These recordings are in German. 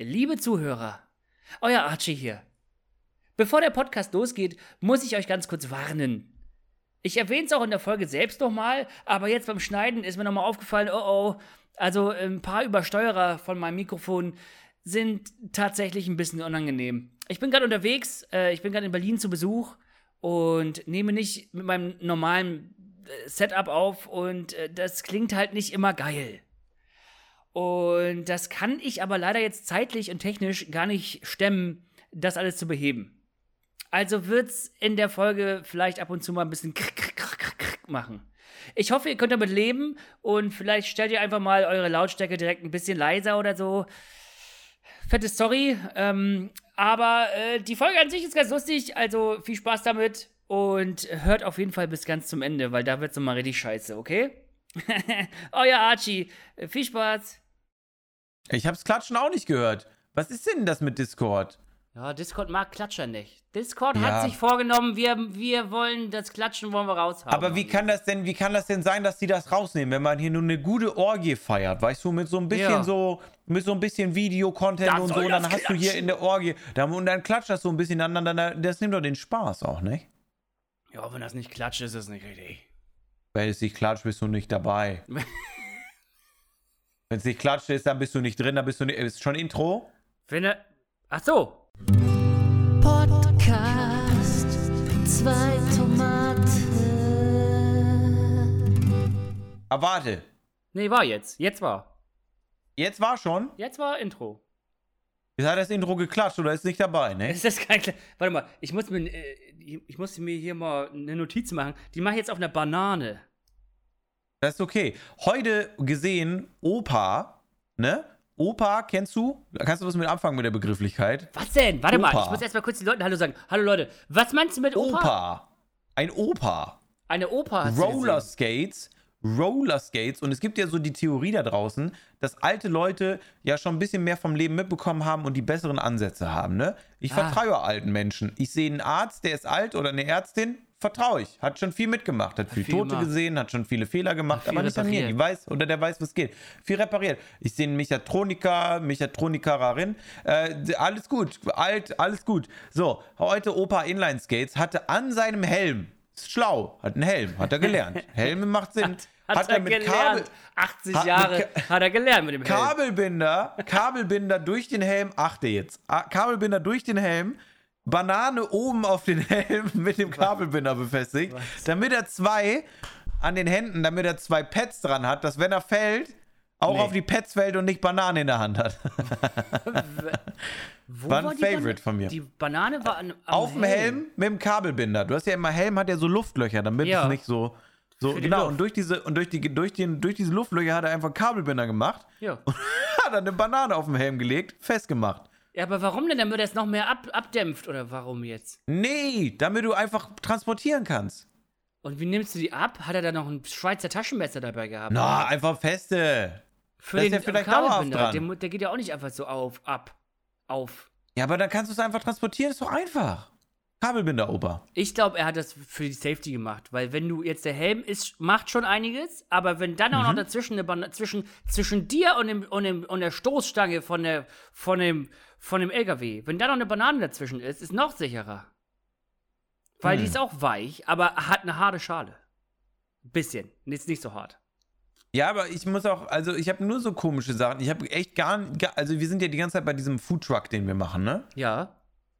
Liebe Zuhörer, euer Archie hier. Bevor der Podcast losgeht, muss ich euch ganz kurz warnen. Ich erwähne es auch in der Folge selbst nochmal, aber jetzt beim Schneiden ist mir nochmal aufgefallen, oh oh, also ein paar Übersteuerer von meinem Mikrofon sind tatsächlich ein bisschen unangenehm. Ich bin gerade unterwegs, äh, ich bin gerade in Berlin zu Besuch und nehme nicht mit meinem normalen äh, Setup auf und äh, das klingt halt nicht immer geil. Und das kann ich aber leider jetzt zeitlich und technisch gar nicht stemmen, das alles zu beheben. Also wird's in der Folge vielleicht ab und zu mal ein bisschen krick, krick, krick, krick machen. Ich hoffe, ihr könnt damit leben und vielleicht stellt ihr einfach mal eure Lautstärke direkt ein bisschen leiser oder so. Fette Story, ähm, aber äh, die Folge an sich ist ganz lustig, also viel Spaß damit und hört auf jeden Fall bis ganz zum Ende, weil da wird's nochmal richtig scheiße, okay? Euer Archie, viel Spaß. Ich hab's Klatschen auch nicht gehört. Was ist denn das mit Discord? Ja, Discord mag Klatscher nicht. Discord Ja. hat sich vorgenommen, wir, wir wollen das Klatschen wollen wir raushaben. Aber wie kann das denn, wie kann das denn sein, dass die das rausnehmen, wenn man hier nur eine gute Orgie feiert, weißt du, mit so ein bisschen Ja. so, mit so ein bisschen Video-Content und so, dann das hast du hier in der Orgie, da, und dann klatscht das so ein bisschen aneinander, das nimmt doch den Spaß auch, nicht? Ja, wenn das nicht klatscht, ist es nicht richtig. Wenn es nicht klatscht, bist du nicht dabei. Wenn es nicht klatscht ist, dann bist du nicht drin, dann bist du nicht, ist schon Intro? Wenn er. Ach so. Podcast. Zwei Tomaten. Aber warte, Nee, war jetzt. Jetzt war. jetzt war schon, Jetzt war Intro. jetzt hat das Intro geklatscht oder ist nicht dabei, ne? Ist das kein. Kla- Warte mal, ich muss, mir, äh, ich muss mir hier mal eine Notiz machen. Die mache ich jetzt auf einer Banane. Das ist okay. Heute gesehen, Opa, ne? Opa, kennst du? Kannst du was mit anfangen mit der Begrifflichkeit? Was denn? Warte mal, Opa. ich muss erst mal kurz den Leuten Hallo sagen. Hallo Leute, was meinst du mit Opa? Opa. Ein Opa. Eine Opa hast Roller. Skates. Roller Skates. Und es gibt ja so die Theorie da draußen, dass alte Leute ja schon ein bisschen mehr vom Leben mitbekommen haben und die besseren Ansätze haben, ne? Ich Ah. vertraue alten Menschen. Ich sehe einen Arzt, der ist alt oder eine Ärztin, vertraue ich. Hat schon viel mitgemacht, hat viel, viel Tote gemacht. gesehen, hat schon viele Fehler gemacht, viel aber nicht an mir. repariert. Die weiß oder der weiß, was geht. Viel repariert. Ich sehe einen Mechatroniker, Mechatronikerin. Äh, alles gut. Alt, alles gut. So, heute Opa Inline Skates hatte an seinem Helm. Ist schlau, hat einen Helm, hat er gelernt. Helme macht Sinn. Hat, er, gelernt. 80 hat mit Jahre Ka- hat er gelernt mit dem Helm. Kabelbinder, Kabelbinder durch den Helm, achte jetzt. Ah, Kabelbinder durch den Helm, Banane oben auf den Helm mit dem Kabelbinder befestigt, damit er zwei an den Händen, damit er zwei Pads dran hat, dass wenn er fällt, auch Nee. auf die Pads fällt und nicht Banane in der Hand hat. Wo war ein die Favorite von mir. Die Banane war an, auf dem Helm mit dem Kabelbinder. Du hast ja immer Helm hat ja so Luftlöcher, damit Ja. es nicht so so genau Luft. und durch diese und durch die durch den durch diese Luftlöcher hat er einfach Kabelbinder gemacht Ja. und hat dann eine Banane auf den Helm gelegt, festgemacht. Ja, aber warum denn? Damit er es noch mehr ab, abdämpft oder warum jetzt? Nee, damit du einfach transportieren kannst. Und wie nimmst du die ab? Hat er da noch ein Schweizer Taschenmesser dabei gehabt? Na, einfach feste. Für da ist den ja vielleicht dauerhaft Der, dran. mu- der geht ja auch nicht einfach so auf, ab, auf. Ja, aber dann kannst du es einfach transportieren, ist doch einfach. Kabelbinder, Opa. Ich glaube, er hat das für die Safety gemacht, weil wenn du jetzt der Helm ist, macht schon einiges, aber wenn dann auch Mhm. noch dazwischen eine Ban zwischen, zwischen dir und, dem, und, dem, und der Stoßstange von, der, von, dem, von dem LKW, wenn da noch eine Banane dazwischen ist, ist noch sicherer. Weil die Hm. ist auch weich, aber hat eine harte Schale. Bisschen, ist nicht so hart. Ja, aber ich muss auch, also ich habe nur so komische Sachen. Ich habe echt gar, gar, also wir sind ja die ganze Zeit bei diesem Foodtruck, den wir machen, ne? Ja.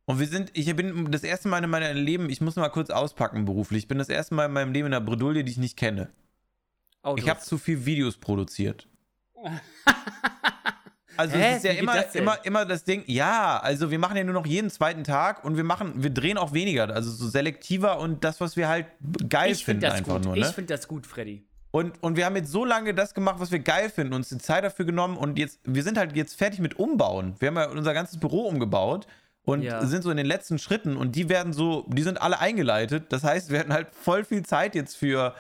Und wir sind, ich bin das erste Mal in meinem Leben, ich muss mal kurz auspacken beruflich. Ich bin das erste Mal in meinem Leben in einer Bredouille, die ich nicht kenne. Autos. Ich habe zu viel Videos produziert. Also Hä? es ist ja immer, das immer, immer das Ding, ja, also wir machen ja nur noch jeden zweiten Tag und wir machen, wir drehen auch weniger, also so selektiver und das, was wir halt geil ich finden finde das einfach gut. nur, Ich ne? finde das gut, Freddy. Und, und wir haben jetzt so lange das gemacht, was wir geil finden, uns die Zeit dafür genommen und jetzt, wir sind halt jetzt fertig mit Umbauen. Wir haben ja unser ganzes Büro umgebaut und Ja. sind so in den letzten Schritten und die werden so, die sind alle eingeleitet. Das heißt, wir hatten halt voll viel Zeit jetzt für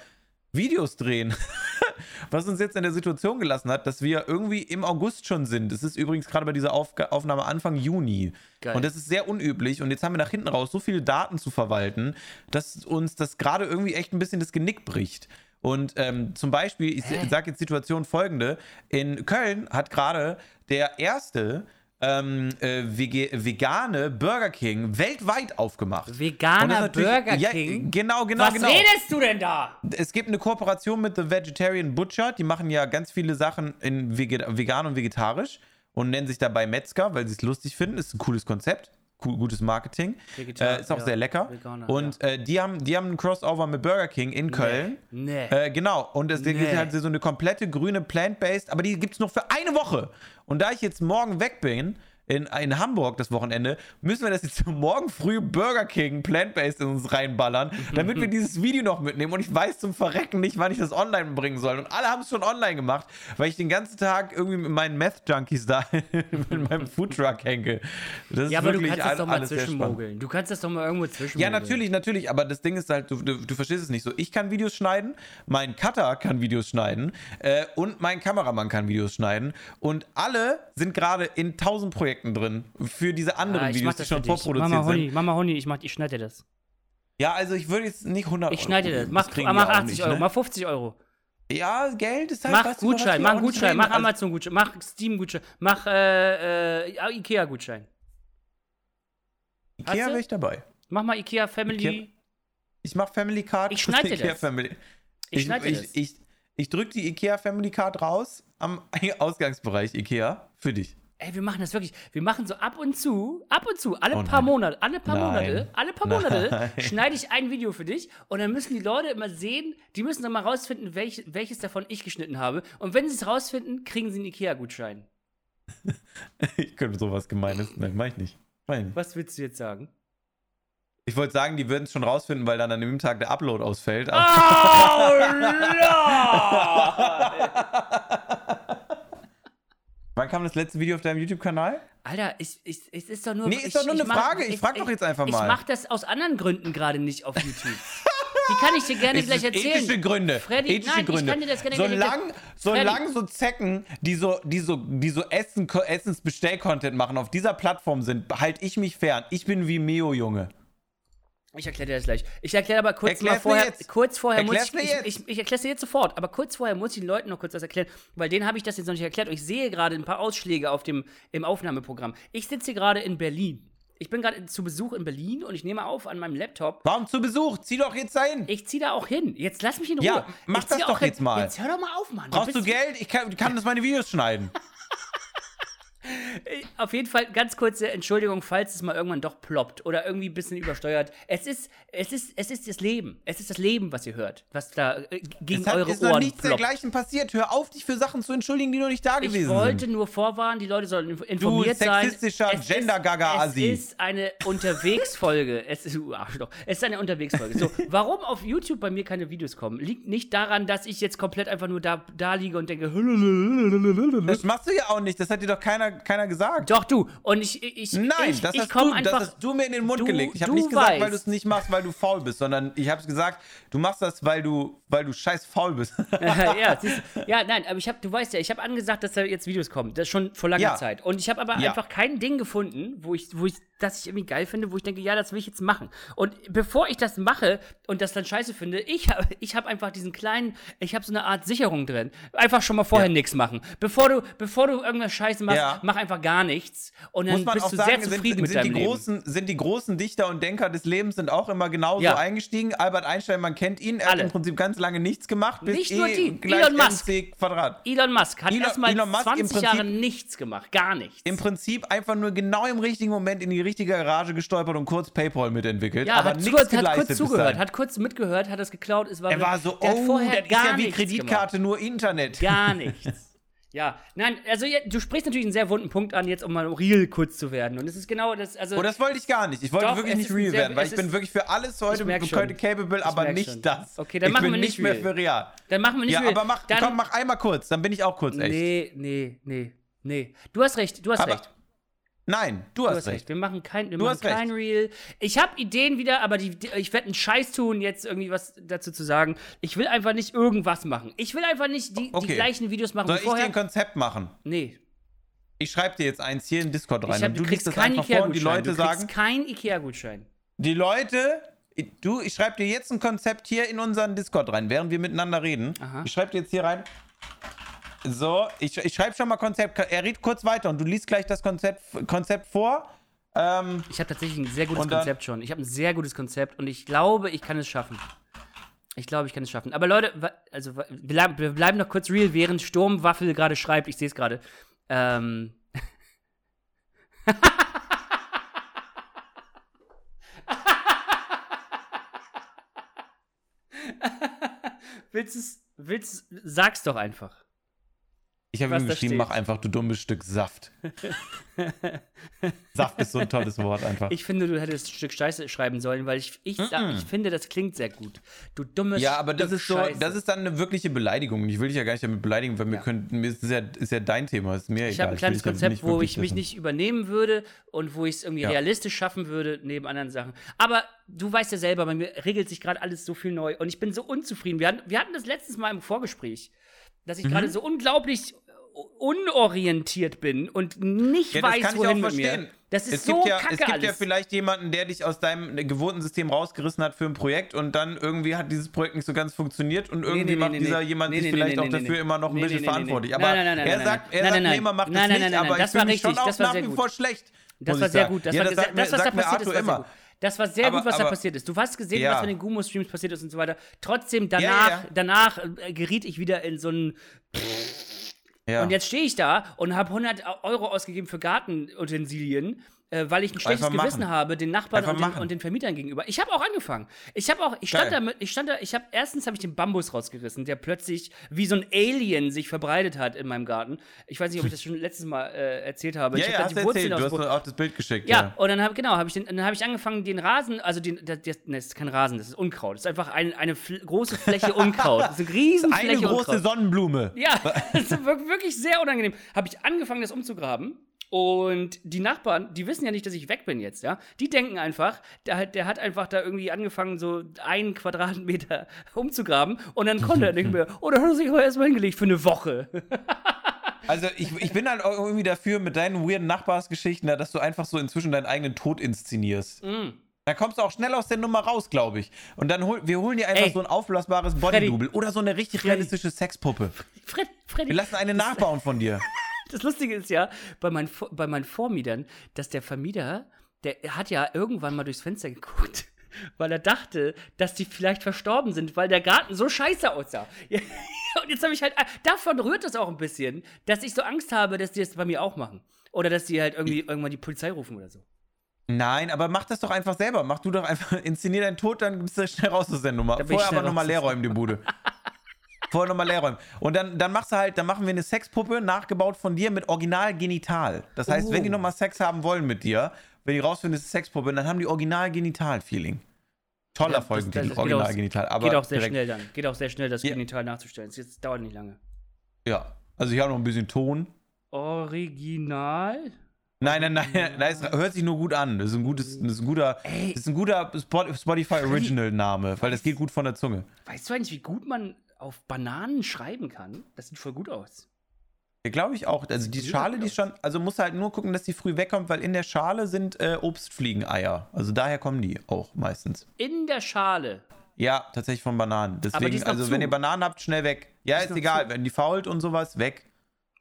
Videos drehen. Was uns jetzt in der Situation gelassen hat, dass wir irgendwie im August schon sind. Es ist übrigens gerade bei dieser Aufga Aufnahme Anfang Juni. Geil. Und das ist sehr unüblich. Und jetzt haben wir nach hinten raus so viele Daten zu verwalten, dass uns das gerade irgendwie echt ein bisschen das Genick bricht. Und ähm, zum Beispiel, ich sage jetzt Situation folgende: In Köln hat gerade der erste ähm, äh, vegane Burger King weltweit aufgemacht. Veganer Burger ja, King? Genau, genau, Was genau. redest du denn da? Es gibt eine Kooperation mit The Vegetarian Butcher. Die machen ja ganz viele Sachen in vegan und vegetarisch und nennen sich dabei Metzger, weil sie es lustig finden. Ist ein cooles Konzept. Gutes Marketing. Äh, ist auch ja, sehr lecker. Veganer, und äh, die, haben, die haben einen Crossover mit Burger King in Köln. Nee. Äh, genau, und es gibt Nee. halt so eine komplette grüne Plant-Based, aber die gibt es nur für eine Woche. Und da ich jetzt morgen weg bin, in, in Hamburg das Wochenende, müssen wir das jetzt morgen früh Burger King Plant-Based in uns reinballern, damit wir dieses Video noch mitnehmen. Und ich weiß zum Verrecken nicht, wann ich das online bringen soll. Und alle haben es schon online gemacht, weil ich den ganzen Tag irgendwie mit meinen Meth-Junkies da in meinem Foodtruck hänge. Das Ja, aber du kannst das doch mal zwischenmogeln. Du kannst das doch mal irgendwo Ja, zwischenmogeln. natürlich, natürlich, aber das Ding ist halt, du, du, du verstehst es nicht so. Ich kann Videos schneiden, mein Cutter kann Videos schneiden äh, und mein Kameramann kann Videos schneiden und alle sind gerade in tausend Projekten drin für diese anderen Ah, ich mach Videos, die das schon vorproduziert Mama sind. Honey, Mama Honey, ich, mach, ich schneide dir das. Ja, also ich würde jetzt nicht 100 Ich schneide dir das. Euro Mach, die mach auch 80 nicht, Euro, ne? mach 50 Euro. Ja, Geld ist halt Mach was Gutschein, wir mach Gutschein, mach Also, Amazon-Gutschein, mach Steam-Gutschein, mach äh, äh, Ikea-Gutschein. Ikea wäre ich dabei. Mach mal Ikea Family. Ikea- Ich mach Family Card. Ich schneide Ikea das. Family. Ich Ich, schneide ich, das. ich, ich drück die Ikea Family Card raus am Ausgangsbereich Ikea für dich. Ey, wir machen das wirklich. Wir machen so ab und zu, ab und zu, alle Oh paar. Monate, alle paar Nein. Monate, alle paar Monate Nein. schneide ich ein Video für dich und dann müssen die Leute immer sehen, die müssen dann mal rausfinden, welch, welches davon ich geschnitten habe. Und wenn sie es rausfinden, kriegen sie einen Ikea-Gutschein. Ich könnte sowas Gemeines. Nein, mach ich nicht. Mach ich nicht. Was willst du jetzt sagen? Ich wollte sagen, die würden es schon rausfinden, weil dann an dem Tag der Upload ausfällt. Aber Wann kam das letzte Video auf deinem YouTube-Kanal? Alter, ich, ich, es ist doch nur. Nee, ist ich, doch nur ich eine Frage. Ich frag doch jetzt einfach Ich mal. mach das aus anderen Gründen gerade nicht auf YouTube. Die kann ich dir gerne Es gleich erzählen. Ethische Gründe. Freddy, ethische nein, Gründe. ich kann dir das gerne gleich solange, so Zecken, die so, die so, die so Essen, Essensbestell-Content machen, auf dieser Plattform sind, halte ich mich fern. Ich bin wie Meo, Junge. Ich erkläre dir das gleich. Ich erkläre aber kurz Erklär's mal vorher. Kurz vorher muss Erklär's ich. mir Ich, jetzt. ich, ich erkläre es dir jetzt sofort, aber kurz vorher muss ich den Leuten noch kurz was erklären, weil denen habe ich das jetzt noch nicht erklärt. Und ich sehe gerade ein paar Ausschläge auf dem, im Aufnahmeprogramm. Ich sitze hier gerade in Berlin. Ich bin gerade zu Besuch in Berlin und ich nehme auf an meinem Laptop. Warum zu Besuch? Zieh doch jetzt dahin. Ich ziehe da auch hin. Jetzt lass mich in Ruhe. Ja, mach Ich zieh das doch hin. jetzt mal. Jetzt hör doch mal auf, Mann. Brauchst du bist- Geld? Ich kann, kann das meine Videos schneiden. Auf jeden Fall ganz kurze Entschuldigung, falls es mal irgendwann doch ploppt oder irgendwie ein bisschen übersteuert. Es ist, es ist, es ist das Leben. Es ist das Leben, was ihr hört, was da äh, gegen Es hat, eure ist noch Ohren nichts ploppt. dergleichen passiert. Hör auf, dich für Sachen zu entschuldigen, die noch nicht da Ich gewesen wollte sind. nur vorwarnen, die Leute sollen inf- informiert sein. sexistischer Es ist- Gender-Gaga-Asi. Es ist eine Unterwegsfolge. es ist, uh, Arschloch. Es ist eine Unterwegsfolge. So, warum auf YouTube bei mir keine Videos kommen, liegt nicht daran, dass ich jetzt komplett einfach nur da, da liege und denke, Das machst du ja auch nicht. Das hat dir doch keiner, keiner gesagt. doch du. Und ich, ich, Nein, ich, das, ich hast du, einfach. das hast du mir in den Mund Du- gelegt. Ich habe nicht gesagt, weil weißt. du es nicht machst, weil du faul bist, sondern ich habe gesagt, du machst das, weil du, weil du scheiß faul bist. ja, siehst, ja, nein, aber ich habe, du weißt ja, ich habe angesagt, dass da jetzt Videos kommen. Das schon vor langer Ja. Zeit. Und ich habe aber Ja. einfach kein Ding gefunden, wo ich, wo ich, das ich irgendwie geil finde, wo ich denke, ja, das will ich jetzt machen. Und bevor ich das mache und das dann scheiße finde, ich habe, ich habe einfach diesen kleinen, ich habe so eine Art Sicherung drin. Einfach schon mal vorher Ja. nichts machen. Bevor du, bevor du irgendwas Scheiße machst, Ja. mach einfach gar nichts. Und dann bist auch du sagen, sehr sind, zufrieden mit sind, die deinem Leben. großen, sind die großen Dichter und Denker des Lebens sind auch immer genauso Ja. eingestiegen. Albert Einstein, man kennt ihn, er Alle. hat im Prinzip ganz lange nichts gemacht. Bis Nicht nur E die, gleich Elon Musk. Quadrat. Elon Musk hat erstmal Elon Musk im 20 Prinzip- Jahre nichts gemacht. Gar nichts. Im Prinzip einfach nur genau im richtigen Moment in die richtige Garage gestolpert und kurz PayPal mitentwickelt. Ja, aber hat, nichts hat kurz zugehört, hat kurz mitgehört, hat es geklaut. Es war Er war so, oh, vorher das ist gar ja wie Kreditkarte, nur Internet. Gemacht. Gar nichts. Ja, nein, also du sprichst natürlich einen sehr wunden Punkt an, jetzt um mal real kurz zu werden. Und es ist genau das, also Oh, das wollte ich gar nicht. Ich wollte Doch, wirklich nicht ist real sehr- werden, weil ich bin ist- wirklich für alles heute, heute capable, aber nicht schon. das. Okay, dann ich machen bin wir nicht mehr real. für real. dann machen wir nicht Ja, real. aber mach, dann, komm, mach einmal kurz, dann bin ich auch kurz echt. Nee, nee, nee, nee. Du hast recht, du hast Aber recht. Nein, du Du hast, recht. recht. Wir machen kein, wir Du machen hast recht. kein Real. Ich habe Ideen wieder, aber die, die, ich werde einen Scheiß tun, jetzt irgendwie was dazu zu sagen. Ich will einfach nicht irgendwas machen. Ich will einfach nicht die, die Okay. gleichen Videos machen Soll wie ich dir vorher. ein Konzept machen? nee. Ich schreibe dir jetzt eins hier in Discord rein Ich hab, du du kriegst keinen die Ikea-Gutschein. Leute Du kriegst sagen, keinen Ikea-Gutschein. die Leute, du, ich schreibe dir jetzt ein Konzept hier in unseren Discord rein, während wir miteinander reden. Aha. Ich schreibe dir jetzt hier rein. So, ich, ich schreibe schon mal Konzept. Er redet kurz weiter und du liest gleich das Konzept, Konzept vor. Ähm, Ich habe tatsächlich ein sehr gutes dann- Konzept schon. Ich habe ein sehr gutes Konzept und ich glaube, ich kann es schaffen. Ich glaube, ich kann es schaffen. Aber Leute, also wir bleiben, noch kurz real, während Sturmwaffel gerade schreibt. Ich sehe es gerade. Ähm. willst du's, willst sag's doch einfach. Ich habe ihm geschrieben, mach einfach, du dummes Stück Saft. Saft ist so ein tolles Wort einfach. Ich finde, du hättest ein Stück Scheiße schreiben sollen, weil ich, ich, sag, ich finde, das klingt sehr gut. Du dummes ja, aber das Stück ist so, Scheiße. das ist dann eine wirkliche Beleidigung. Ich will dich ja gar nicht damit beleidigen, weil wir Ja. können, mir ist, ja, ist ja dein Thema, ist mir Ich egal. habe ein kleines Konzept, wo ich mich wissen. nicht übernehmen würde und wo ich es irgendwie Ja. realistisch schaffen würde, neben anderen Sachen. Aber du weißt ja selber, bei mir regelt sich gerade alles so viel neu und ich bin so unzufrieden. Wir hatten, wir hatten das letztes Mal im Vorgespräch, dass ich Mhm. gerade so unglaublich unorientiert bin und nicht Ja, weiß, wohin auch mit verstehen. mir. Das ist es so gibt ja, kacke Es gibt ja alles. vielleicht jemanden, der dich aus deinem gewohnten System rausgerissen hat für ein Projekt und dann irgendwie hat dieses Projekt nicht so ganz funktioniert und irgendwie nee, macht nee, dieser nee. jemand Nee, sich nee, vielleicht nee, auch nee, dafür nee. immer noch ein Nee, bisschen nee, nee, nee, verantwortlich. nee. Aber er sagt, er sagt, nee, man macht nein, das nein, nicht, nein, nein, aber ich das fühle war mich schon richtig, auch das war nach sehr wie gut. vor schlecht. Das war sehr gut. Das, ja, war, das sagt mir, das, was da sagt mir passiert ist, Arthur war sehr immer. gut. Das war sehr Aber- gut, was da aber- passiert ist. Du hast gesehen, Ja. was mit den Gumo-Streams passiert ist und so weiter. Trotzdem, danach, Ja, ja. danach äh, geriet ich wieder in so einen. Und jetzt stehe ich da und habe 100 Euro ausgegeben für Gartenutensilien. Äh, weil ich ein schlechtes Gewissen machen. habe den Nachbarn und den, und den Vermietern gegenüber. Ich habe auch angefangen. Ich habe auch, ich stand Geil. da, ich stand da, ich habe erstens habe ich den Bambus rausgerissen, der plötzlich wie so ein Alien sich verbreitet hat in meinem Garten. Ich weiß nicht, ob ich das schon letztes Mal äh, erzählt habe. ja, ich ja, hab du die Wurzeln erzählt. Du hast auch das Bild geschickt. ja, und dann habe genau, habe ich den, dann habe ich angefangen, den Rasen, also den, das, das, das ist kein Rasen, das ist Unkraut. Das ist einfach ein, eine fl große Fläche Unkraut. Das ist eine riesen Eine Fläche große Unkraut. Sonnenblume. Ja, das ist wir- wirklich sehr unangenehm. Habe ich angefangen, das umzugraben. Und die Nachbarn, die wissen ja nicht, dass ich weg bin jetzt, ja. Die denken einfach, der, hat- der hat einfach da irgendwie angefangen, so einen Quadratmeter umzugraben und dann konnte er nicht mehr. Oh, dann hat er sich aber erstmal hingelegt für eine Woche. Also ich, ich bin halt irgendwie dafür mit deinen weirden Nachbarsgeschichten, da, dass du einfach so inzwischen deinen eigenen Tod inszenierst. Mm. Da kommst du auch schnell aus der Nummer raus, glaube ich. Und dann hol, wir holen dir einfach Ey. so ein aufblasbares Bodydouble oder so eine richtig realistische Sexpuppe. Fred, Freddy, Wir lassen eine nachbauen von dir. Das Lustige ist ja, bei meinen, bei meinen Vormietern, dass der Vermieter, der hat ja irgendwann mal durchs Fenster geguckt, weil er dachte, dass die vielleicht verstorben sind, weil der Garten so scheiße aussah. Und jetzt habe ich halt, davon rührt das auch ein bisschen, dass ich so Angst habe, dass die das bei mir auch machen. Oder dass die halt irgendwie irgendwann die Polizei rufen oder so. Nein, aber mach das doch einfach selber. Mach du doch einfach, inszenier deinen Tod, dann bist du schnell raus aus der Nummer. Vorher aber nochmal leer räumen, die Bude. Vorher nochmal leer räumen. Und dann, dann machst du halt, dann machen wir eine Sexpuppe, nachgebaut von dir mit Original Genital. Das heißt, wenn die Oh. nochmal Sex haben wollen mit dir, wenn die rausfinden, es ist Sexpuppe, dann haben die Original Genital-Feeling. Toller Ja, Folgentitel, Original auch- Genital. Aber Geht auch sehr direkt- schnell dann. Geht auch sehr schnell, das Ja. Genital nachzustellen. Das dauert nicht lange. Ja. Also ich habe noch ein bisschen Ton. Original? Nein, nein, nein, nein, es hört sich nur gut an. Das ist ein gutes, das ist ein guter, Ey. das ist ein guter Spot- Spotify Original Name, weil das geht gut von der Zunge. Weißt du eigentlich, wie gut man auf Bananen schreiben kann? Das sieht voll gut aus. Ja, glaube ich auch. Also die Schale, die ist schon, also muss halt nur gucken, dass die früh wegkommt, weil in der Schale sind äh, Obstfliegeneier. Also daher kommen die auch meistens. In der Schale. Ja, tatsächlich von Bananen. die Deswegen, also zu. wenn ihr Bananen habt, schnell weg. Ja, ist ist, egal, zu. wenn die fault und sowas, weg.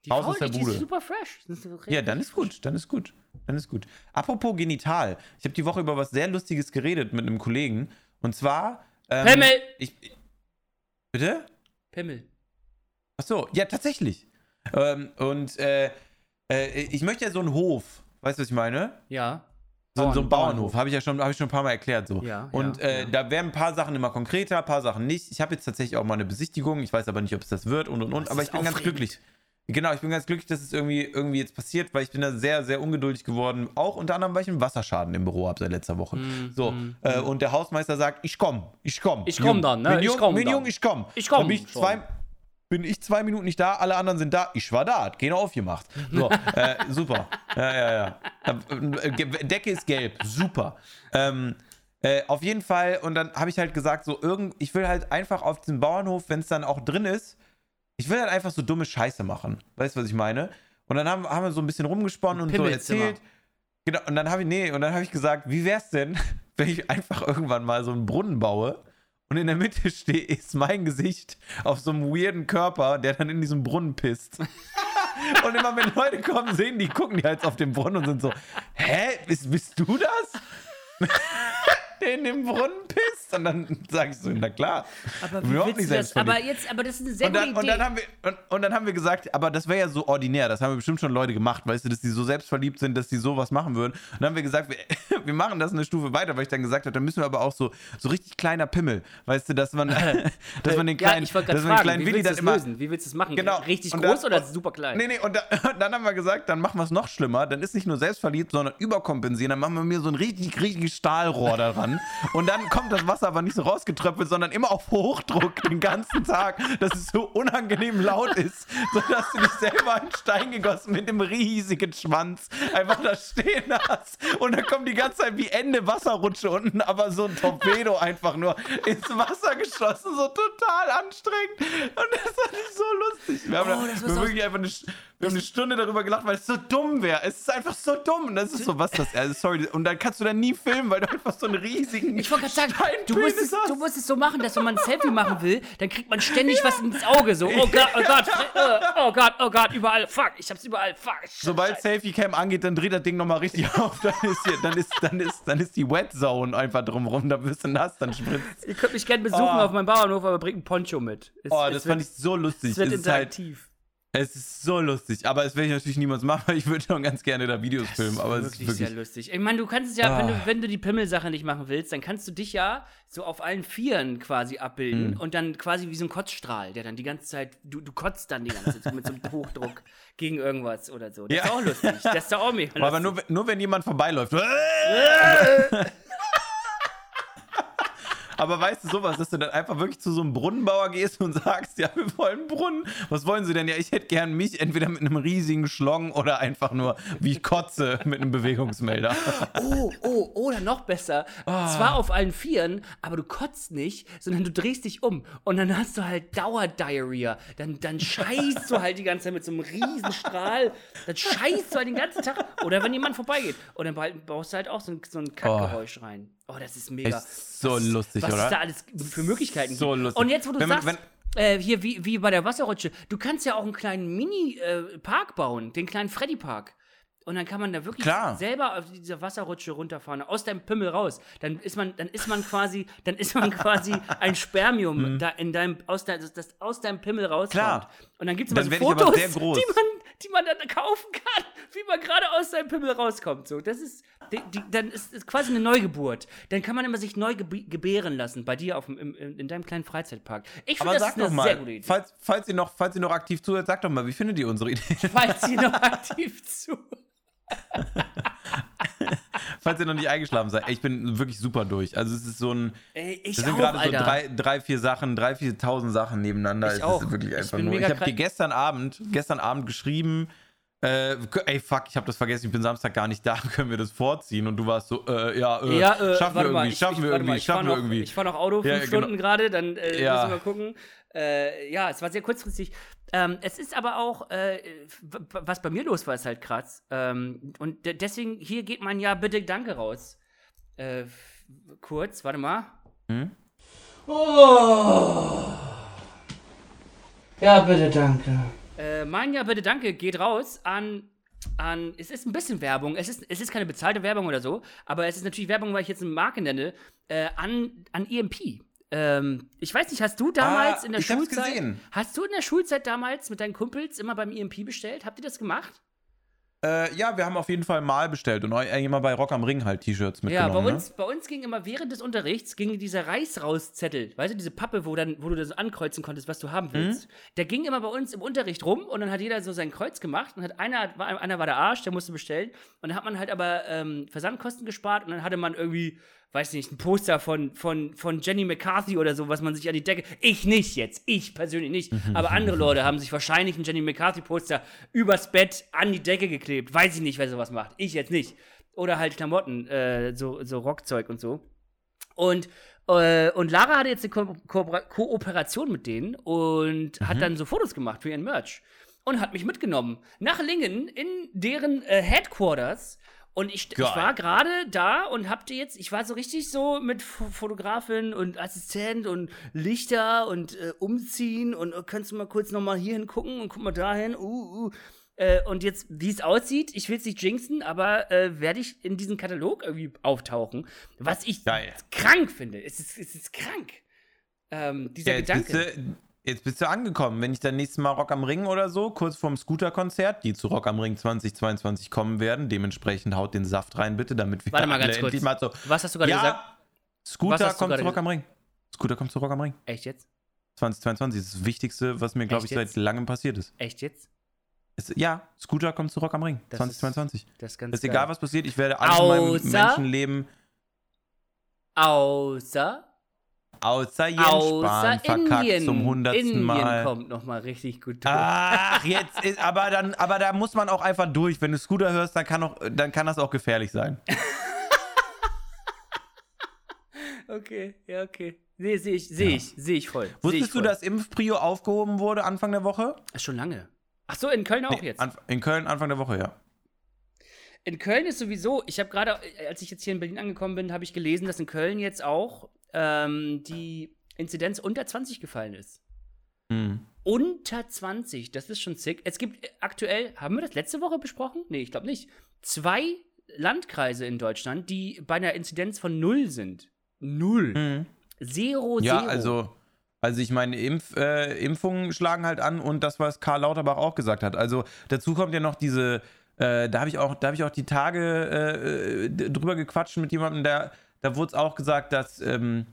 Die Raus aus der die Bude. ist super fresh. Ist Ja, dann ist gut, dann ist gut, dann ist gut. Apropos genital, ich habe die Woche über was sehr Lustiges geredet mit einem Kollegen. Und zwar. Ähm, Pimmel! Ich, bitte? Pimmel. Ach so, ja, tatsächlich. Ähm, und äh, äh, ich möchte ja so einen Hof. Weißt du, was ich meine? Ja. So, Bauern- so ein Bauernhof, habe ich ja schon, habe ich schon ein paar Mal erklärt. So. Ja, und ja, äh, ja. da werden ein paar Sachen immer konkreter, ein paar Sachen nicht. Ich habe jetzt tatsächlich auch mal eine Besichtigung. Ich weiß aber nicht, ob es das wird und und und. das Aber ich bin ganz aufregend. glücklich. Genau, ich bin ganz glücklich, dass es irgendwie, irgendwie jetzt passiert, weil ich bin da sehr, sehr ungeduldig geworden. Auch unter anderem, weil ich einen Wasserschaden im Büro habe seit letzter Woche. Mm, so, äh, und der Hausmeister sagt, ich komm, ich komm. Ich komm dann, ne? Bin Ich jung, komm dann. jung, ich komm. Ich komm Dann bin ich zwei, bin ich zwei Minuten nicht da, alle anderen sind da. Ich war da, hat keiner aufgemacht. So, äh, super. Ja, ja, ja. Äh, Ge- Decke ist gelb, super. Ähm, äh, auf jeden Fall, und dann habe ich halt gesagt, so irgend, ich will halt einfach auf diesem Bauernhof, wenn es dann auch drin ist, ich will halt einfach so dumme Scheiße machen. Weißt du, was ich meine? Und dann haben, haben wir so ein bisschen rumgesponnen und so erzählt. Genau, und dann habe ich, nee, und dann habe ich gesagt, wie wär's denn, wenn ich einfach irgendwann mal so einen Brunnen baue Und in der Mitte steht, ist mein Gesicht auf so einem weirden Körper, der dann in diesem Brunnen pisst. Und immer wenn Leute kommen, sehen die, gucken die halt auf den Brunnen und sind so, hä, bist, bist du das? Der in den Brunnen pisst? Und dann sage ich so, na klar. Aber wie nicht das? Aber jetzt, aber das ist eine sehr Und dann, gute und, Idee. dann haben wir, und, und dann haben wir gesagt, aber das wäre ja so ordinär, das haben wir bestimmt schon Leute gemacht, weißt du, dass die so selbstverliebt sind, dass die sowas machen würden. Und dann haben wir gesagt, wir, wir machen das eine Stufe weiter, weil ich dann gesagt habe, dann müssen wir aber auch so, so richtig kleiner Pimmel, weißt du, dass man, dass man den ja, kleinen, wollte dass man den kleinen Willi dann das immer, lösen? Wie willst du es machen? Genau. Richtig Und groß dann- oder super klein? Nee, nee, und, da, und dann haben wir gesagt, dann machen wir es noch schlimmer. Dann ist nicht nur selbstverliebt, sondern überkompensieren. Dann machen wir mir so ein richtig, richtig Stahlrohr daran. Und dann kommt das Wasser aber nicht so rausgetröpfelt, sondern immer auf Hochdruck den ganzen Tag, dass es so unangenehm laut ist, sodass du dich selber einen Stein gegossen mit einem riesigen Schwanz einfach da stehen hast. Und dann kommt die ganze Zeit wie Ende Wasserrutsche unten, aber so ein Torpedo einfach nur ins Wasser geschossen, so total anstrengend. Und das ich so lustig. Wir haben, Oh, da- wir wirklich einfach eine, wir haben eine Stunde darüber gelacht, weil es so dumm wäre. Es ist einfach so dumm. Und das ist so, was das also sorry. Und dann kannst du dann nie filmen, weil du einfach so einen riesigen Ich wollte gerade sagen, du musst, es, du musst es so machen, dass wenn man ein Selfie machen will, dann kriegt man ständig was ins Auge. So, oh Gott, oh Gott, äh, oh Gott, oh Gott, überall, fuck, ich hab's überall, fuck. Sobald Selfie Cam angeht, dann dreht das Ding nochmal richtig auf. Dann ist, hier, dann, ist, dann, ist, dann ist die Wet Zone einfach drumrum. Da wirst du nass, dann spritzt. Ihr könnt mich gerne besuchen Oh. auf meinem Bauernhof, aber bringt ein Poncho mit. Es, Oh, es das wird, fand ich so lustig. Es wird es, halt, interaktiv. Es ist so lustig. Aber das werde ich natürlich niemals machen, weil ich würde schon ganz gerne da Videos filmen. Aber es ist wirklich, wirklich. sehr lustig. Ich meine, du kannst es ja, wenn, Ah. du, wenn du die Pimmelsache nicht machen willst, dann kannst du dich ja so auf allen Vieren quasi abbilden Mhm. und dann quasi wie so ein Kotzstrahl, der dann die ganze Zeit, du, du kotzt dann die ganze Zeit mit so einem Hochdruck gegen irgendwas oder so. Das ist Ja. auch lustig. Das ist auch mega lustig. Aber nur, wenn- nur wenn jemand vorbeiläuft. Aber weißt du sowas, dass du dann einfach wirklich zu so einem Brunnenbauer gehst und sagst, ja, wir wollen einen Brunnen. Was wollen sie denn? Ja, ich hätte gern mich entweder mit einem riesigen Schlong oder einfach nur, wie ich kotze, mit einem Bewegungsmelder. Oh, oh, oder noch besser. Ah. Zwar auf allen Vieren, aber du kotzt nicht, sondern du drehst dich um und dann hast du halt Dauerdiarrhea. Dann, dann scheißt du halt die ganze Zeit mit so einem riesen Strahl. Dann scheißt du halt den ganzen Tag. Oder wenn jemand vorbeigeht. Und dann baust du halt auch so ein, so ein Kackgeräusch rein. Oh, das ist mega. Echt so lustig, was oder? es da alles für Möglichkeiten So gibt. lustig. Und jetzt, wo du Wenn man- sagst, äh, hier wie, wie bei der Wasserrutsche, du kannst ja auch einen kleinen Mini-Park bauen, den kleinen Freddy-Park. Und dann kann man da wirklich Klar. selber auf dieser Wasserrutsche runterfahren, aus deinem Pimmel raus. Dann ist man, dann ist man quasi, dann ist man quasi ein Spermium da in deinem, aus, dein, das, das aus deinem Pimmel rauskommt. Mhm. Klar. Und dann gibt es immer so Fotos, die man, die man dann kaufen kann, wie man gerade aus seinem Pimmel rauskommt. So, das ist, die, die, dann ist es quasi eine Neugeburt. Dann kann man immer sich neu geb gebären lassen bei dir auf dem, im, in deinem kleinen Freizeitpark. Ich finde, das sag ist eine doch sehr mal, gute Idee. falls, falls, ihr noch, falls ihr noch aktiv zuhört, sagt doch mal, wie findet ihr unsere Idee? Falls ihr noch aktiv zu. falls ihr noch nicht eingeschlafen seid. Ich bin wirklich super durch. Also es ist so ein, Ey, ich das sind gerade so drei, drei, vier Sachen, drei, vier tausend Sachen nebeneinander. Ich es auch. ist wirklich Ich einfach bin nur. Ich habe dir gestern Abend, gestern Abend geschrieben, äh, ey fuck, ich habe das vergessen, ich bin Samstag gar nicht da, können wir das vorziehen? Und du warst so, äh, ja, äh, Ja, äh, schaffen wir irgendwie, mal, ich, schaffen ich, wir irgendwie, mal, ich schaffen wir noch, irgendwie. Ich fahre noch Auto, Ja, fünf genau. Stunden gerade, dann äh, Ja. müssen wir mal gucken. Äh, ja, es war sehr kurzfristig. Ähm, es ist aber auch, äh, was bei mir los war, ist halt krass. Ähm, und de deswegen, hier geht mein Ja bitte Danke raus. Äh, kurz, warte mal. Hm? Oh. Ja, bitte danke. Äh, mein Ja bitte Danke geht raus an an, es ist ein bisschen Werbung, es ist, es ist keine bezahlte Werbung oder so, aber es ist natürlich Werbung, weil ich jetzt eine Marke nenne, äh, an, an EMP. Ähm, ich weiß nicht, hast du damals Ah, in der ich hab's Schulzeit, gesehen. hast du in der Schulzeit damals mit deinen Kumpels immer beim EMP bestellt? Habt ihr das gemacht? Äh, ja, wir haben auf jeden Fall mal bestellt und immer bei Rock am Ring halt T-Shirts Ja, mitgenommen. bei uns, bei uns ging immer während des Unterrichts ging dieser Reißrauszettel, weißt du, diese Pappe, wo, dann, wo du das ankreuzen konntest, was du haben willst. Der ging immer bei uns im Unterricht rum und dann hat jeder so sein Kreuz gemacht und hat einer, war, einer war der Arsch, der musste bestellen und dann hat man halt aber ähm, Versandkosten gespart und dann hatte man irgendwie, weiß nicht, ein Poster von, von, von Jenny McCarthy oder so, was man sich an die Decke. Ich nicht jetzt, ich persönlich nicht. aber andere Leute haben sich wahrscheinlich ein Jenny McCarthy-Poster übers Bett an die Decke geklebt. Weiß ich nicht, wer sowas macht. Ich jetzt nicht. Oder halt Klamotten, äh, so, so Rockzeug und so. Und, äh, und Lara hatte jetzt eine Ko Koopera- Kooperation mit denen und hat dann so Fotos gemacht für ihren Merch. Und hat mich mitgenommen nach Lingen in deren äh, Headquarters Und ich, ich war gerade da und hab dir jetzt, ich war so richtig so mit F Fotografin und Assistent und Lichter und äh, umziehen und äh, kannst du mal kurz nochmal hier hingucken und guck mal dahin. Uh, uh. Äh, und jetzt, wie es aussieht, ich will es nicht jinxen, aber äh, werde ich in diesen Katalog irgendwie auftauchen. Was ich Geil. krank finde. Es ist, es ist krank. Ähm, dieser Ja, Gedanke. du, jetzt bist du angekommen. Wenn ich dann nächstes Mal Rock am Ring oder so, kurz vorm Scooter-Konzert, die zu Rock am Ring 2022 kommen werden, dementsprechend haut den Saft rein, bitte, damit wir Warte mal ganz kurz. mal so. Was hast du gerade ja, gesagt? Scooter kommt zu Rock am Ring. Scooter kommt zu Rock am Ring. Echt jetzt? 2022 ist das Wichtigste, was mir, glaube ich, seit langem passiert ist. Echt jetzt? Es, ja, Scooter kommt zu Rock am Ring. Das 2022. Das ist ganz Ist egal, was passiert, ich werde alles in meinem Außer- Menschenleben, Außer, außer Jens außer Spahn, verkackt Indien. zum hundertsten Mal. kommt nochmal richtig gut durch. Ach, jetzt ist, aber dann, aber da muss man auch einfach durch. Wenn du Scooter hörst, dann kann, auch, dann kann das auch gefährlich sein. Okay, ja, okay. Nee, sehe ich, sehe ich, sehe ich voll. Seh ich Wusstest du, voll. dass Impfprio aufgehoben wurde Anfang der Woche? Ist schon lange. Ach so, in Köln auch Nee, jetzt. In Köln Anfang der Woche, ja. In Köln ist sowieso, ich habe gerade, als ich jetzt hier in Berlin angekommen bin, habe ich gelesen, dass in Köln jetzt auch ähm, die Inzidenz unter 20 gefallen ist. Hm. Unter 20, das ist schon sick. Es gibt aktuell, haben wir das letzte Woche besprochen? Nee, ich glaube nicht. Zwei Landkreise in Deutschland, die bei einer Inzidenz von null sind. Null. Hm. Zero, Ja, zero. also, also ich meine, Impf, äh, Impfungen schlagen halt an und das, was Karl Lauterbach auch gesagt hat. Also dazu kommt ja noch diese, äh, da habe ich auch, da habe ich auch die Tage äh, äh, drüber gequatscht mit jemandem, der, da wurde es auch gesagt, dass ähm,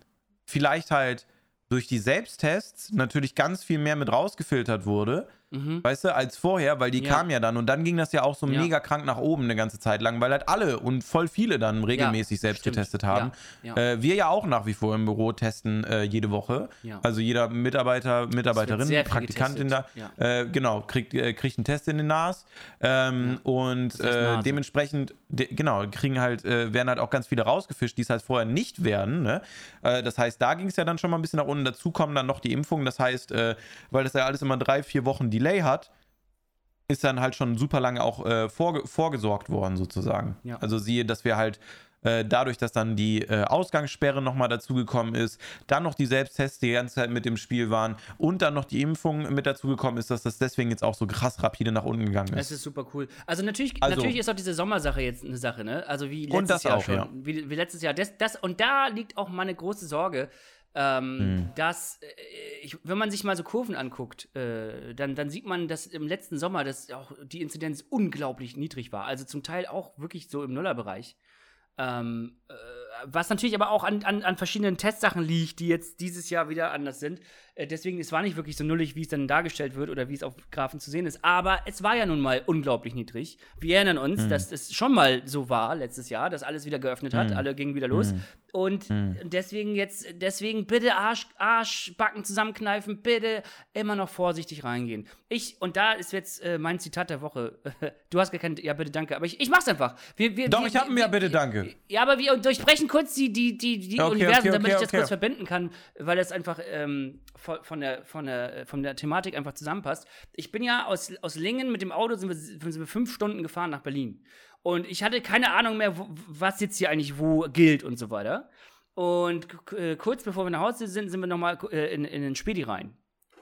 vielleicht halt durch die Selbsttests natürlich ganz viel mehr mit rausgefiltert wurde, Mhm. weißt du, als vorher, weil die Ja. kamen ja dann und dann ging das ja auch so Ja. mega krank nach oben eine ganze Zeit lang, weil halt alle und voll viele dann regelmäßig selbst stimmt. getestet haben. Ja, ja. Äh, wir ja auch nach wie vor im Büro testen äh, jede Woche. Ja. Also jeder Mitarbeiter, Mitarbeiterin, Praktikantin da, getestet, äh, genau, kriegt, äh, kriegt einen Test in den Nas. Ähm, Und äh, dementsprechend, de genau, kriegen halt, äh, werden halt auch ganz viele rausgefischt, die es halt vorher nicht werden. Ne? Das heißt, da ging es ja dann schon mal ein bisschen nach unten. Dazu kommen dann noch die Impfungen. Das heißt, weil das ja alles immer drei, vier Wochen Delay hat, ist dann halt schon super lange auch äh, vorge vorgesorgt worden, sozusagen. Ja. Also siehe, dass wir halt äh, dadurch, dass dann die äh, Ausgangssperre nochmal dazugekommen ist, dann noch die Selbsttests die ganze Zeit mit im Spiel waren und dann noch die Impfung mit dazugekommen ist, dass das deswegen jetzt auch so krass rapide nach unten gegangen ist. ist super cool. Also natürlich, Also- natürlich ist auch diese Sommersache jetzt eine Sache, ne? Also wie letztes Und das Jahr auch, schon. ja. Wie, wie letztes Jahr. Das, das, und da liegt auch meine große Sorge, ähm, Hm. dass, äh, ich, wenn man sich mal so Kurven anguckt, äh, dann, dann sieht man, dass im letzten Sommer dass auch die Inzidenz unglaublich niedrig war. Also zum Teil auch wirklich so im Nullerbereich. Ähm, äh, was natürlich aber auch an, an, an verschiedenen Testsachen liegt, die jetzt dieses Jahr wieder anders sind. Äh, deswegen, es war nicht wirklich so nullig, wie es dann dargestellt wird oder wie es auf Graphen zu sehen ist. Aber es war ja nun mal unglaublich niedrig. Wir erinnern uns, dass es schon mal so war letztes Jahr, dass alles wieder geöffnet hat, alle gingen wieder los. Und deswegen jetzt, deswegen bitte Arsch, Arschbacken zusammenkneifen, bitte immer noch vorsichtig reingehen. Ich, und da ist jetzt äh, mein Zitat der Woche. Du hast kein, ja bitte danke, aber ich, ich mach's einfach. Wir, wir, Doch, wir, ich hab ein Ja, bitte danke. Ja, aber wir durchbrechen kurz die, die, die, die Okay, Universen, okay, damit okay, ich das kurz verbinden kann, weil das einfach ähm, von, der, von, der, von der Thematik einfach zusammenpasst. Ich bin ja aus, aus Lingen mit dem Auto, sind wir, sind wir fünf Stunden gefahren nach Berlin. Und ich hatte keine Ahnung mehr, wo, was jetzt hier eigentlich wo gilt und so weiter. Und äh, kurz bevor wir nach Hause sind, sind wir nochmal äh, in, in den Spedi rein.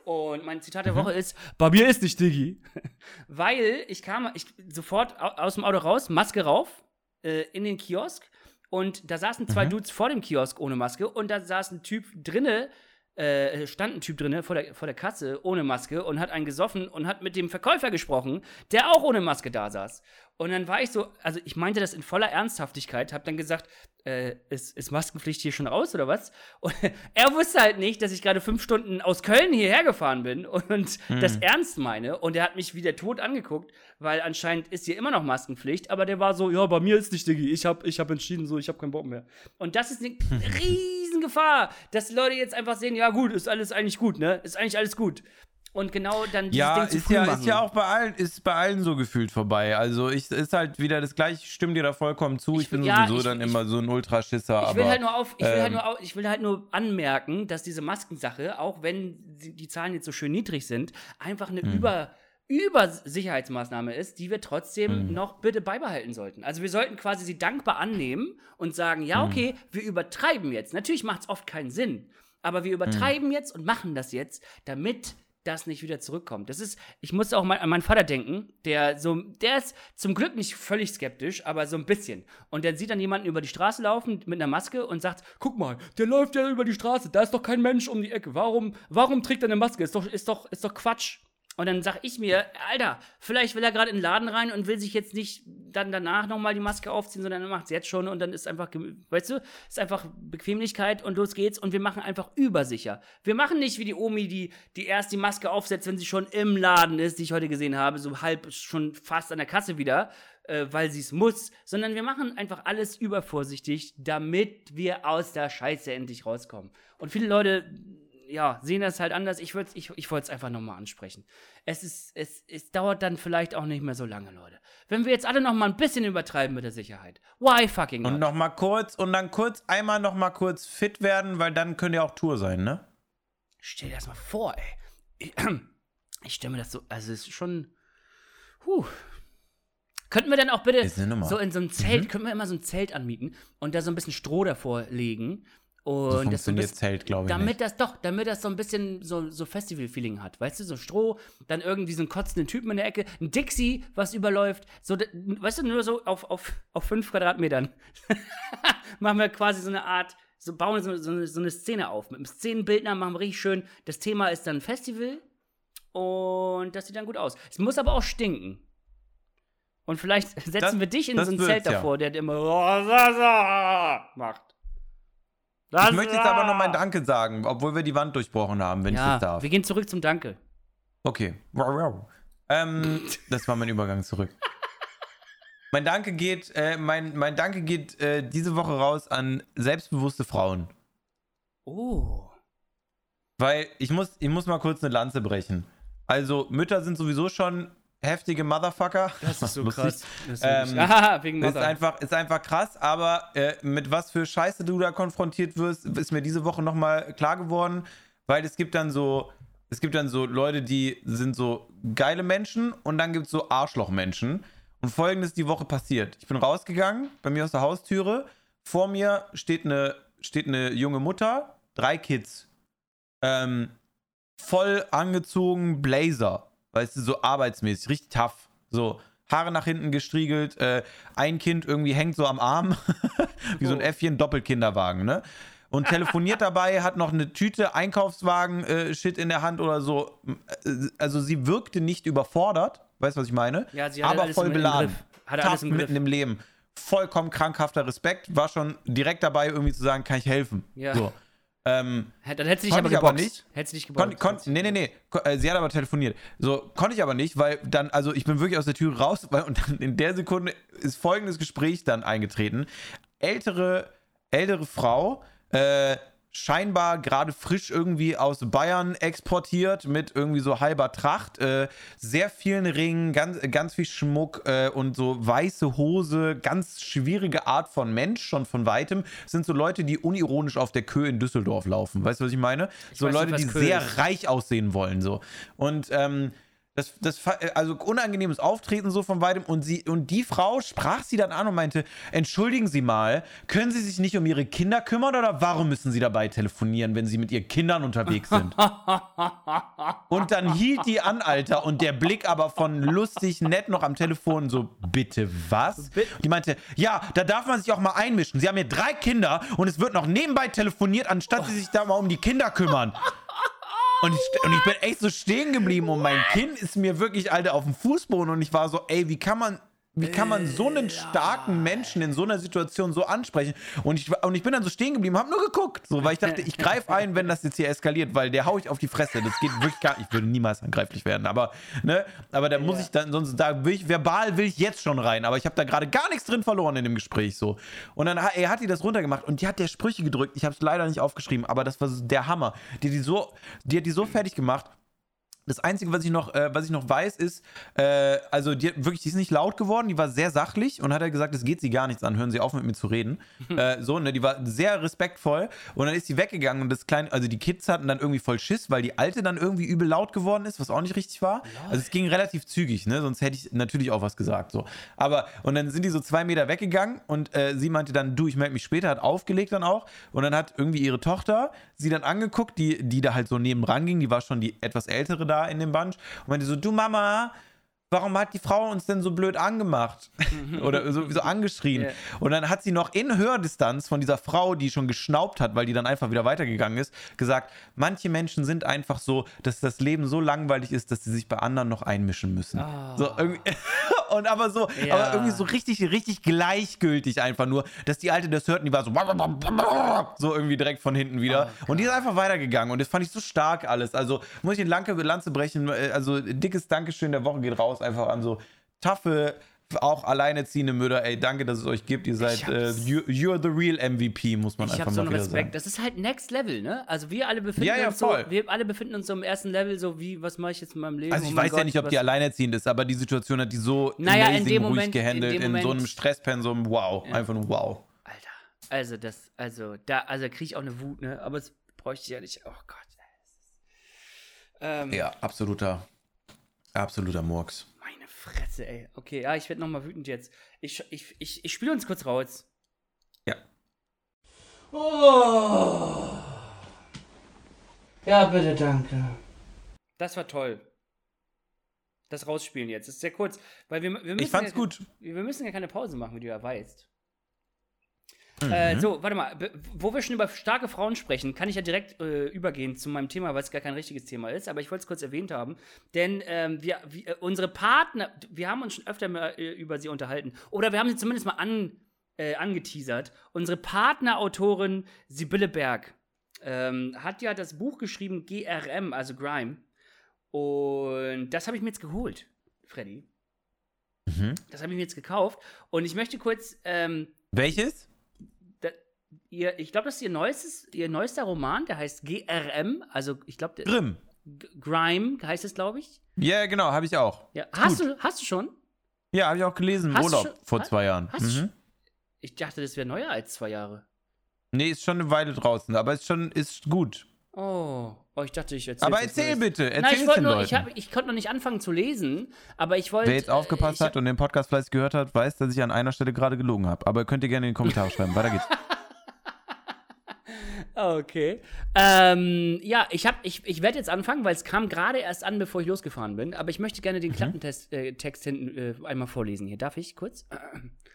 Und mein Zitat der Woche ist: Bei mir ist nicht Diggi. Weil ich kam ich, sofort au- aus dem Auto raus, Maske rauf, äh, in den Kiosk. Und da saßen zwei Dudes vor dem Kiosk ohne Maske. Und da saß ein Typ drinne, äh, stand ein Typ drinne vor der, vor der Kasse ohne Maske und hat einen gesoffen und hat mit dem Verkäufer gesprochen, der auch ohne Maske da saß. Und dann war ich so, also ich meinte das in voller Ernsthaftigkeit, hab dann gesagt, äh, ist, ist Maskenpflicht hier schon raus oder was? Und er wusste halt nicht, dass ich gerade fünf Stunden aus Köln hierher gefahren bin und das ernst meine. Und er hat mich wie der Tod angeguckt, weil anscheinend ist hier immer noch Maskenpflicht, aber der war so, ja, bei mir ist nicht, Diggi, ich hab, ich hab entschieden so, ich hab keinen Bock mehr. Und das ist eine Riesengefahr, dass die Leute jetzt einfach sehen, ja gut, ist alles eigentlich gut, ne? Ist eigentlich alles gut. Und genau dann dieses Ja, Ding zu ist früh ja, machen. ist ja auch bei allen, ist bei allen so gefühlt vorbei. Also ich ist halt wieder das gleiche, ich stimme dir da vollkommen zu. Ich, Ich bin will- ja, sowieso ich- dann ich- immer so ein Ultraschisser, Ich will aber halt nur auf, ich will halt ähm, nur, ich will halt nur anmerken, dass diese Maskensache, auch wenn die Zahlen jetzt so schön niedrig sind, einfach eine Mhm. Über, Übersicherheitsmaßnahme ist, die wir trotzdem noch bitte beibehalten sollten. Also wir sollten quasi sie dankbar annehmen und sagen, ja, okay, wir übertreiben jetzt. Natürlich macht es oft keinen Sinn, aber wir übertreiben jetzt und machen das jetzt, damit das nicht wieder zurückkommt. Das ist, ich muss auch mal an meinen Vater denken, der so, der ist zum Glück nicht völlig skeptisch, aber so ein bisschen. Und der sieht dann jemanden über die Straße laufen mit einer Maske und sagt, guck mal, der läuft ja über die Straße, da ist doch kein Mensch um die Ecke. Warum, warum trägt er eine Maske? Ist doch, ist doch, ist doch Quatsch. Und dann sag ich mir, Alter, vielleicht will er gerade in den Laden rein und will sich jetzt nicht dann danach nochmal die Maske aufziehen, sondern er macht es jetzt schon und dann ist einfach, weißt du, ist einfach Bequemlichkeit und los geht's und wir machen einfach übersicher. Wir machen nicht wie die Omi, die, die erst die Maske aufsetzt, wenn sie schon im Laden ist, die ich heute gesehen habe, so halb schon fast an der Kasse wieder, äh, weil sie es muss, sondern wir machen einfach alles übervorsichtig, damit wir aus der Scheiße endlich rauskommen. Und viele Leute ja, sehen das halt anders. Ich, ich, ich wollte es einfach nochmal ansprechen. Es, ist, es, es dauert dann vielleicht auch nicht mehr so lange, Leute. Wenn wir jetzt alle nochmal ein bisschen übertreiben mit der Sicherheit. Why fucking Und not? noch mal kurz, und dann kurz, einmal noch mal kurz fit werden, weil dann könnte ja auch Tour sein, ne? Stell dir das mal vor, ey. Ich, ich stelle mir das so, also es ist schon, huh. Könnten wir dann auch bitte so in so einem Zelt, könnten wir immer so ein Zelt anmieten und da so ein bisschen Stroh davor legen und So das so bisschen, Zelt, glaube ich damit nicht. das doch, damit das so ein bisschen so, so Festival-Feeling hat. Weißt du, so Stroh, dann irgendwie so einen kotzenden Typen in der Ecke, ein Dixie, was überläuft, so, weißt du, nur so auf, auf, auf fünf Quadratmetern. machen wir quasi so eine Art, so bauen so, so, eine, so eine Szene auf. Mit einem Szenenbildner machen wir richtig schön. Das Thema ist dann Festival und das sieht dann gut aus. Es muss aber auch stinken. Und vielleicht setzen Das- wir dich in so ein Zelt ja. davor, der immer macht. Ich möchte jetzt aber noch mein Danke sagen, obwohl wir die Wand durchbrochen haben, wenn ich Ja, das darf. wir gehen zurück zum Danke. Okay. Ähm, das war mein Übergang zurück. Mein Danke geht, äh, mein, mein Danke geht äh, diese Woche raus an selbstbewusste Frauen. Oh. Weil ich muss, ich muss mal kurz eine Lanze brechen. Also, Mütter sind sowieso schon heftige Motherfucker. Das ist so Lustig. krass. Das ist Ähm, Aha, wegen Ist Mother. einfach, ist einfach krass, aber äh, mit was für Scheiße du da konfrontiert wirst, ist mir diese Woche nochmal klar geworden, weil es gibt dann so, es gibt dann so Leute, die sind so geile Menschen und dann gibt es so Arschlochmenschen. Und folgendes ist die Woche passiert. Ich bin rausgegangen, bei mir aus der Haustüre, vor mir steht eine, steht eine junge Mutter, drei Kids. Ähm, voll angezogen, Blazer. Weißt du, so arbeitsmäßig, richtig tough. So, Haare nach hinten gestriegelt, äh, ein Kind irgendwie hängt so am Arm, wie so ein Oh. Äffchen, Doppelkinderwagen, ne? Und telefoniert dabei, hat noch eine Tüte Einkaufswagen-Shit in der Hand oder so. Äh, Also sie wirkte nicht überfordert, weißt du, was ich meine? Ja, sie hatte aber alles voll beladen. Griff. Hatte Tough mitten im Leben. Vollkommen krankhafter Respekt, war schon direkt dabei, irgendwie zu sagen, kann ich helfen. Ja. So. Ähm, Dann hättest du dich aber ich aber geboxt. nicht. Hättest du dich Kon, geboxt. kon, nee, nee, nee. Ko- äh, Sie hat aber telefoniert. So, konnte ich aber nicht, weil dann, also ich bin wirklich aus der Tür raus, weil und dann in der Sekunde ist folgendes Gespräch dann eingetreten. Ältere, ältere Frau, äh, scheinbar gerade frisch irgendwie aus Bayern exportiert mit irgendwie so halber Tracht, äh, sehr vielen Ringen, ganz, ganz viel Schmuck äh, und so weiße Hose, ganz schwierige Art von Mensch, schon von weitem. Das sind so Leute, die unironisch auf der Kö in Düsseldorf laufen. Weißt du, was ich meine? so weiß nicht, Leute, was die Kö sehr ist. reich aussehen wollen, so. Und, ähm, das, das, fa- also unangenehmes Auftreten so von weitem und sie und die Frau sprach sie dann an und meinte, entschuldigen Sie mal, können Sie sich nicht um Ihre Kinder kümmern oder warum müssen Sie dabei telefonieren, wenn Sie mit Ihren Kindern unterwegs sind? und dann hielt die an, Alter, und der Blick aber von lustig nett noch am Telefon so, bitte was? Die meinte, ja, da darf man sich auch mal einmischen. Sie haben hier drei Kinder und es wird noch nebenbei telefoniert, anstatt Sie sich da mal um die Kinder kümmern. Und ich, und ich bin echt so stehen geblieben und mein Kind ist mir wirklich, Alter, auf dem Fußboden und ich war so, ey, wie kann man, wie kann man so einen starken Menschen in so einer Situation so ansprechen? Und ich, und ich bin dann so stehen geblieben, hab nur geguckt, so, weil ich dachte, ich greife ein, wenn das jetzt hier eskaliert, weil der hau ich auf die Fresse. Das geht wirklich gar nicht. Ich würde niemals angreiflich werden, aber, ne, aber da muss ich dann, sonst, da will ich, verbal will ich jetzt schon rein, aber ich habe da gerade gar nichts drin verloren in dem Gespräch, so. Und dann, hat- er hat die das runtergemacht und die hat der Sprüche gedrückt. Ich habe es leider nicht aufgeschrieben, aber das war der Hammer. Die, die so, die hat die so fertig gemacht Das Einzige, was ich noch, äh, was ich noch weiß, ist, äh, also die, hat wirklich, die ist nicht laut geworden, die war sehr sachlich und hat er gesagt, es geht sie gar nichts an, hören Sie auf mit mir zu reden. äh, so, ne, die war sehr respektvoll und dann ist sie weggegangen und das kleine, also die Kids hatten dann irgendwie voll Schiss, weil die Alte dann irgendwie übel laut geworden ist, was auch nicht richtig war. Also es ging relativ zügig, ne, sonst hätte ich natürlich auch was gesagt, so. Aber, und dann sind die so zwei Meter weggegangen und äh, sie meinte dann, du, ich melde mich später, hat aufgelegt dann auch und dann hat irgendwie ihre Tochter sie dann angeguckt, die, die da halt so nebenan ging, die war schon die etwas ältere da in dem Bunch. Und meinte so, du Mama, warum hat die Frau uns denn so blöd angemacht? Oder so, so angeschrien. Ja. Und dann hat sie noch in Hördistanz von dieser Frau, die schon geschnaubt hat, weil die dann einfach wieder weitergegangen ist, gesagt, manche Menschen sind einfach so, dass das Leben so langweilig ist, dass sie sich bei anderen noch einmischen müssen. Ah. So irgendwie. Und aber so, Ja. aber irgendwie so richtig, richtig gleichgültig einfach nur, dass die Alte das hört und die war so, so irgendwie direkt von hinten wieder. und die ist einfach weitergegangen und das fand ich so stark alles. Also muss ich den Lanke Lanze brechen, äh, also dickes Dankeschön der Woche geht raus einfach an so taffe, auch alleinerziehende Mütter. Ey, danke, dass es euch gibt. Ihr seid, äh, you, you're the real MVP, muss man Ich einfach habe so mal Respekt. sagen. Das ist halt Next Level, ne? Also wir alle befinden Ja, ja, uns so, voll. wir alle befinden uns so im ersten Level, so wie, was mache ich jetzt in meinem Leben? Also Oh ich mein weiß ja Gott, nicht, ob die alleinerziehend ist, aber die Situation hat die so Naja, in amazing dem ruhig Moment- in gehandelt, dem in, so einem Stresspensum. Wow, einfach nur wow. Alter, also das, also da, also kriege ich auch eine Wut, ne? Aber es bräuchte ich ja nicht. Oh Gott. Ähm, Ja, absoluter, absoluter Murks. Fresse, ey. Okay, ja, ich werde nochmal wütend jetzt. Ich, ich, ich, ich spiele uns kurz raus. Ja. Oh. Ja, bitte, danke. Das war toll. Das rausspielen jetzt. Das ist sehr kurz, weil wir, wir müssen Ich fand's ja, gut. Wir müssen ja keine Pause machen, wie du ja weißt. Mhm. Äh, so, warte mal. Wo wir schon über starke Frauen sprechen, kann ich ja direkt äh, übergehen zu meinem Thema, weil es gar kein richtiges Thema ist. Aber ich wollte es kurz erwähnt haben. Denn ähm, wir, wir, äh, unsere Partner, wir haben uns schon öfter mal äh, über sie unterhalten. Oder wir haben sie zumindest mal an, äh, angeteasert. Unsere Partnerautorin Sibylle Berg ähm, hat ja das Buch geschrieben, GRM, also Grime. Und das habe ich mir jetzt geholt, Freddy. Mhm. Das habe ich mir jetzt gekauft. Und ich möchte kurz, ähm, Welches? Ihr, ich glaube, das ist ihr neuestes, ihr neuester Roman, der heißt GRM, also ich glaube, Grimm. Grime heißt es, glaube ich. Ja, genau, habe ich auch. Ja. Hast gut. du, hast du schon? Ja, habe ich auch gelesen im Hast Urlaub schon- vor zwei Jahren. Mhm. Ich dachte, das wäre neuer als zwei Jahre. Nee, ist schon eine Weile draußen, aber ist schon ist gut. Oh, oh ich dachte, ich erzähle. Aber erzähl bitte, erzähl Nein, ich den nur, ich, hab, ich konnte noch nicht anfangen zu lesen, aber ich wollte. Wer jetzt aufgepasst hat und den Podcast fleißig gehört hat, weiß, dass ich an einer Stelle gerade gelogen habe. Aber könnt ihr gerne in die Kommentare schreiben. Weiter geht's. Okay. Ähm, ja, ich, hab- ich, ich werde jetzt anfangen, weil es kam gerade erst an, bevor ich losgefahren bin. Aber ich möchte gerne Mhm. den Klappentext äh, Text hinten äh, einmal vorlesen. Hier, darf ich kurz?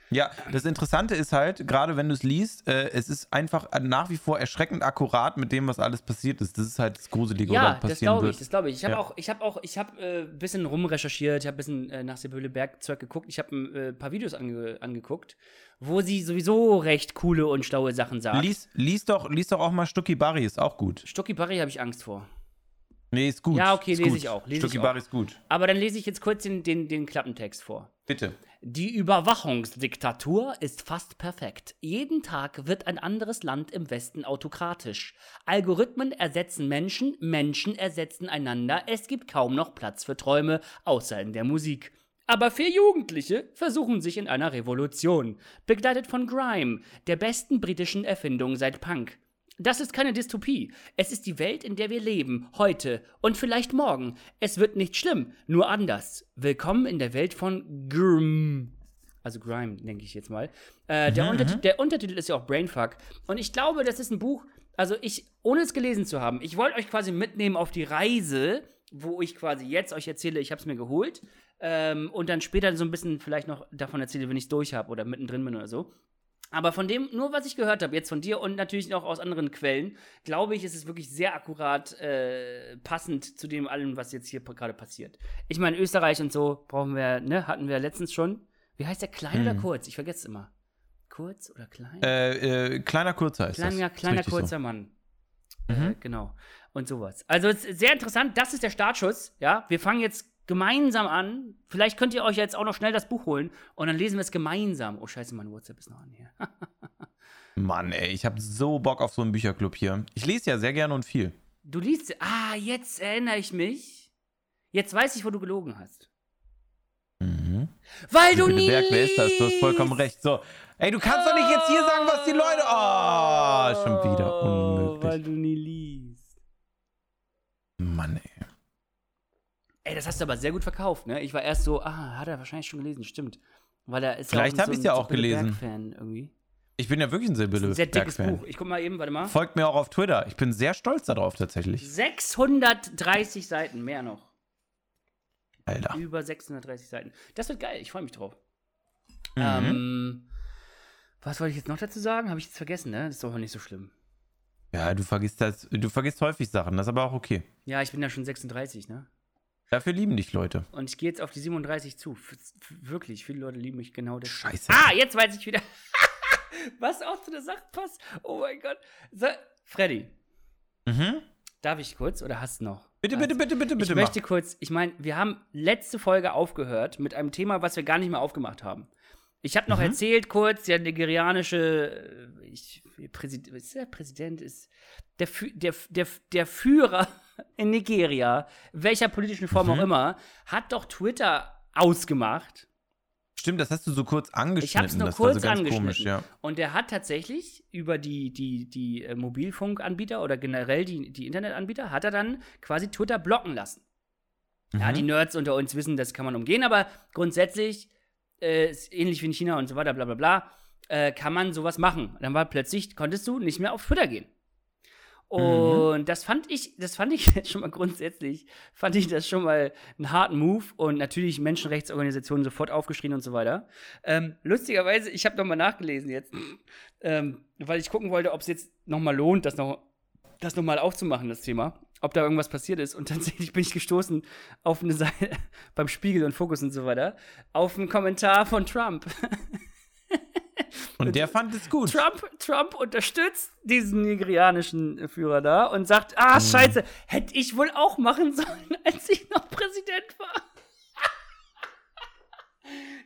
Ja, das Interessante ist halt, gerade wenn du es liest, äh, es ist einfach nach wie vor erschreckend akkurat mit dem, was alles passiert ist. Das ist halt das Gruselige, Ja, oder das passieren glaube wird. ich, das glaube ich. Ich habe Ja. auch, ich habe auch, ich habe äh, ein bisschen rumrecherchiert, ich habe ein bisschen äh, nach Sibylle Bergzeug geguckt, ich habe ein äh, paar Videos ange angeguckt, wo sie sowieso recht coole und schlaue Sachen sagt. Lies, lies, doch, lies doch auch mal Stucki Barry, ist auch gut. Stucki Barry habe ich Angst vor. Nee, ist gut. Ja, okay, ist lese ich auch, lese Stucki. Barry ist gut. Aber dann lese ich jetzt kurz den, den, den Klappentext vor. Bitte. Die Überwachungsdiktatur ist fast perfekt. Jeden Tag wird ein anderes Land im Westen autokratisch. Algorithmen ersetzen Menschen, Menschen ersetzen einander. Es gibt kaum noch Platz für Träume, außer in der Musik. Aber vier Jugendliche versuchen sich in einer Revolution, begleitet von Grime, der besten britischen Erfindung seit Punk. Das ist keine Dystopie. Es ist die Welt, in der wir leben, heute und vielleicht morgen. Es wird nicht schlimm, nur anders. Willkommen in der Welt von Grime. Also Grime, denke ich jetzt mal. Äh, der, Unterti der Untertitel ist ja auch Brainfuck. Und ich glaube, das ist ein Buch, also ich, ohne es gelesen zu haben, ich wollte euch quasi mitnehmen auf die Reise, wo ich quasi jetzt euch erzähle, ich habe es mir geholt. Ähm, und dann später so ein bisschen vielleicht noch davon erzähle, wenn ich es durch habe oder mittendrin bin oder so. Aber von dem, nur was ich gehört habe, jetzt von dir und natürlich auch aus anderen Quellen, glaube ich, ist es wirklich sehr akkurat äh, passend zu dem allem, was jetzt hier gerade passiert. Ich meine, Österreich und so brauchen wir, ne, hatten wir letztens schon. Wie heißt der, klein oder kurz? Ich vergesse es immer. Kurz oder klein? Äh, äh, kleiner Kurzer ist kleiner, das. Kleiner richtig kurzer Mann. Äh, genau. Und sowas. Also es ist sehr interessant. Das ist der Startschuss. Ja, wir fangen jetzt gemeinsam an. Vielleicht könnt ihr euch jetzt auch noch schnell das Buch holen und dann lesen wir es gemeinsam. Oh Scheiße, mein WhatsApp ist noch an hier. Mann, ey, ich habe so Bock auf so einen Bücherclub hier. Ich lese ja sehr gerne und viel. Du liest. Ah, jetzt erinnere ich mich. Jetzt weiß ich, wo du gelogen hast. Mhm. Weil du nie. Berg, wer ist das? Du hast vollkommen recht. So, ey, du kannst doch nicht jetzt hier sagen, was die Leute. Oh, schon wieder Oh, Weil unmöglich. du nie liest. Mann, ey. Ey, das hast du aber sehr gut verkauft, ne? Ich war erst so, ah, hat er wahrscheinlich schon gelesen, stimmt. Weil er ist Vielleicht ja hab auch ich's so ja ein auch gelesen. Fan irgendwie. Ich bin ja wirklich ein Sibylle sehr dickes. Buch. Ich guck mal eben, warte mal. Folgt mir auch auf Twitter. Ich bin sehr stolz darauf tatsächlich. 630 Seiten, mehr noch. Alter. Über 630 Seiten. Das wird geil, ich freue mich drauf. Mhm. Ähm, was wollte ich jetzt noch dazu sagen? Habe ich jetzt vergessen, ne? Das ist doch nicht so schlimm. Ja, du vergisst das. Du vergisst häufig Sachen. Das ist aber auch okay. Ja, ich bin ja schon 36, ne? Dafür lieben dich Leute. Und ich gehe jetzt auf die 37 zu. F wirklich, viele Leute lieben mich genau das. Scheiße. Ah, jetzt weiß ich wieder. Was auch zu der Sache passt. Oh mein Gott. So, Freddy, Mhm. darf ich kurz oder hast du noch? Bitte, bitte, bitte, bitte, bitte. Ich möchte kurz, ich meine, wir haben letzte Folge aufgehört mit einem Thema, was wir gar nicht mehr aufgemacht haben. Ich habe Mhm. noch erzählt kurz, der nigerianische äh, ich, Präsident, ist der Präsident ist der, der, der, der Führer in Nigeria, welcher politischen Form Mhm. auch immer, hat doch Twitter ausgemacht. Stimmt, das hast du so kurz angeschnitten. Ich habe es nur kurz so ganz angeschnitten. komisch, ja. Und der hat tatsächlich über die, die, die äh, Mobilfunkanbieter oder generell die, die Internetanbieter, hat er dann quasi Twitter blocken lassen. Ja, Mhm. die Nerds unter uns wissen, das kann man umgehen, aber grundsätzlich, äh, ähnlich wie in China und so weiter, bla bla bla, äh, kann man sowas machen. Dann war plötzlich, konntest du nicht mehr auf Twitter gehen. Und das fand ich, das fand ich jetzt schon mal grundsätzlich, fand ich das schon mal einen harten Move und natürlich Menschenrechtsorganisationen sofort aufgeschrien und so weiter. Ähm, lustigerweise, ich habe nochmal nachgelesen jetzt, ähm, weil ich gucken wollte, ob es jetzt nochmal lohnt, das noch, das nochmal aufzumachen, das Thema. Ob da irgendwas passiert ist. Und tatsächlich bin ich gestoßen auf eine Seite beim Spiegel und Fokus und so weiter, auf einen Kommentar von Trump. Und der fand es gut. Trump, Trump unterstützt diesen nigerianischen Führer da und sagt, ah, scheiße, hätte ich wohl auch machen sollen, als ich noch Präsident war.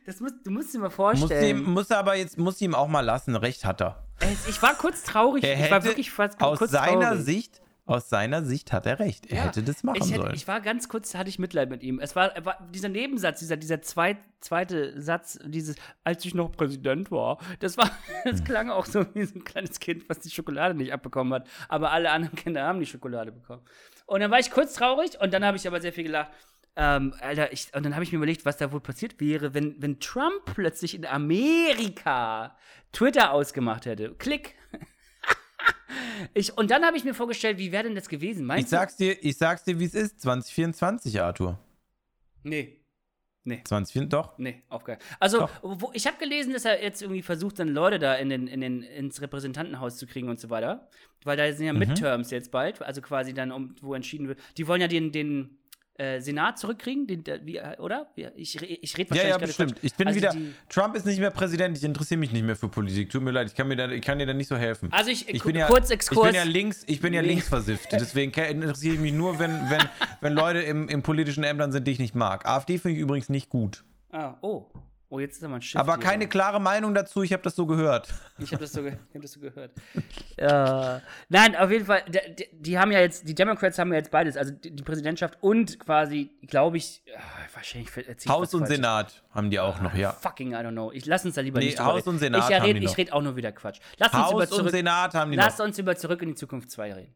Das musst, du musst dir mal Muss vorstellen. ihm, muss er aber jetzt, muss ihm auch mal lassen. Recht hat er. Ich war kurz traurig. Er ich war hätte wirklich fast aus kurz seiner traurig. Sicht, aus seiner Sicht hat er recht. Er Ja, hätte das machen ich, hätte, sollen. ich war ganz kurz, hatte ich Mitleid mit ihm. Es war, war dieser Nebensatz, dieser, dieser zweit, zweite Satz, dieses, als ich noch Präsident war, das war, das Hm. klang auch so wie so ein kleines Kind, was die Schokolade nicht abbekommen hat. Aber alle anderen Kinder haben die Schokolade bekommen. Und dann war ich kurz traurig und dann habe ich aber sehr viel gelacht. Ähm, Alter, ich, und dann habe ich mir überlegt, was da wohl passiert wäre, wenn, wenn Trump plötzlich in Amerika Twitter ausgemacht hätte. Klick. Ich, und dann habe ich mir vorgestellt, wie wäre denn das gewesen? Meinst ich sag's dir, ich sag's dir, wie es ist. 2024, Arthur. Nee. Nee. 2024, doch. Nee, auf keinen Also, wo, ich habe gelesen, dass er jetzt irgendwie versucht, dann Leute da in den, in den, ins Repräsentantenhaus zu kriegen und so weiter. Weil da sind ja Mhm. Midterms jetzt bald, also quasi dann, um, wo entschieden wird. Die wollen ja den, den äh, Senat zurückkriegen, den, der, wie, oder? Ich ich rede Ja, wahrscheinlich ja, gerade bestimmt. Ich bin Also wieder. Trump ist nicht mehr Präsident. Ich interessiere mich nicht mehr für Politik. Tut mir leid. Ich kann, mir da, ich kann dir da nicht so helfen. Also ich, ich bin ja, kurz ich Exkurs. bin ja links, ich bin ja Nee. links versifft. Deswegen interessiere ich mich nur, wenn, wenn, wenn Leute im, im politischen Ämtern sind, die ich nicht mag. AfD finde ich übrigens nicht gut. ah, oh. Oh, jetzt ist aber ein Schiff. Aber hier. keine klare Meinung dazu. Ich habe das so gehört. Ich habe das, so ge- ich hab das so gehört. ja. Nein, auf jeden Fall, die, die, die haben ja jetzt, die Democrats haben ja jetzt beides, also die, die Präsidentschaft und quasi, glaube ich, ah, wahrscheinlich ich Haus und. Senat haben die auch noch, ja. Fucking, I don't know. Ich lass uns da lieber Nee, nicht Haus reden. und Senat ich ja haben red, die Ich noch. rede auch nur wieder Quatsch. Lass uns über Haus und zurück, Senat haben die lass noch. uns über zurück in die Zukunft 2 reden.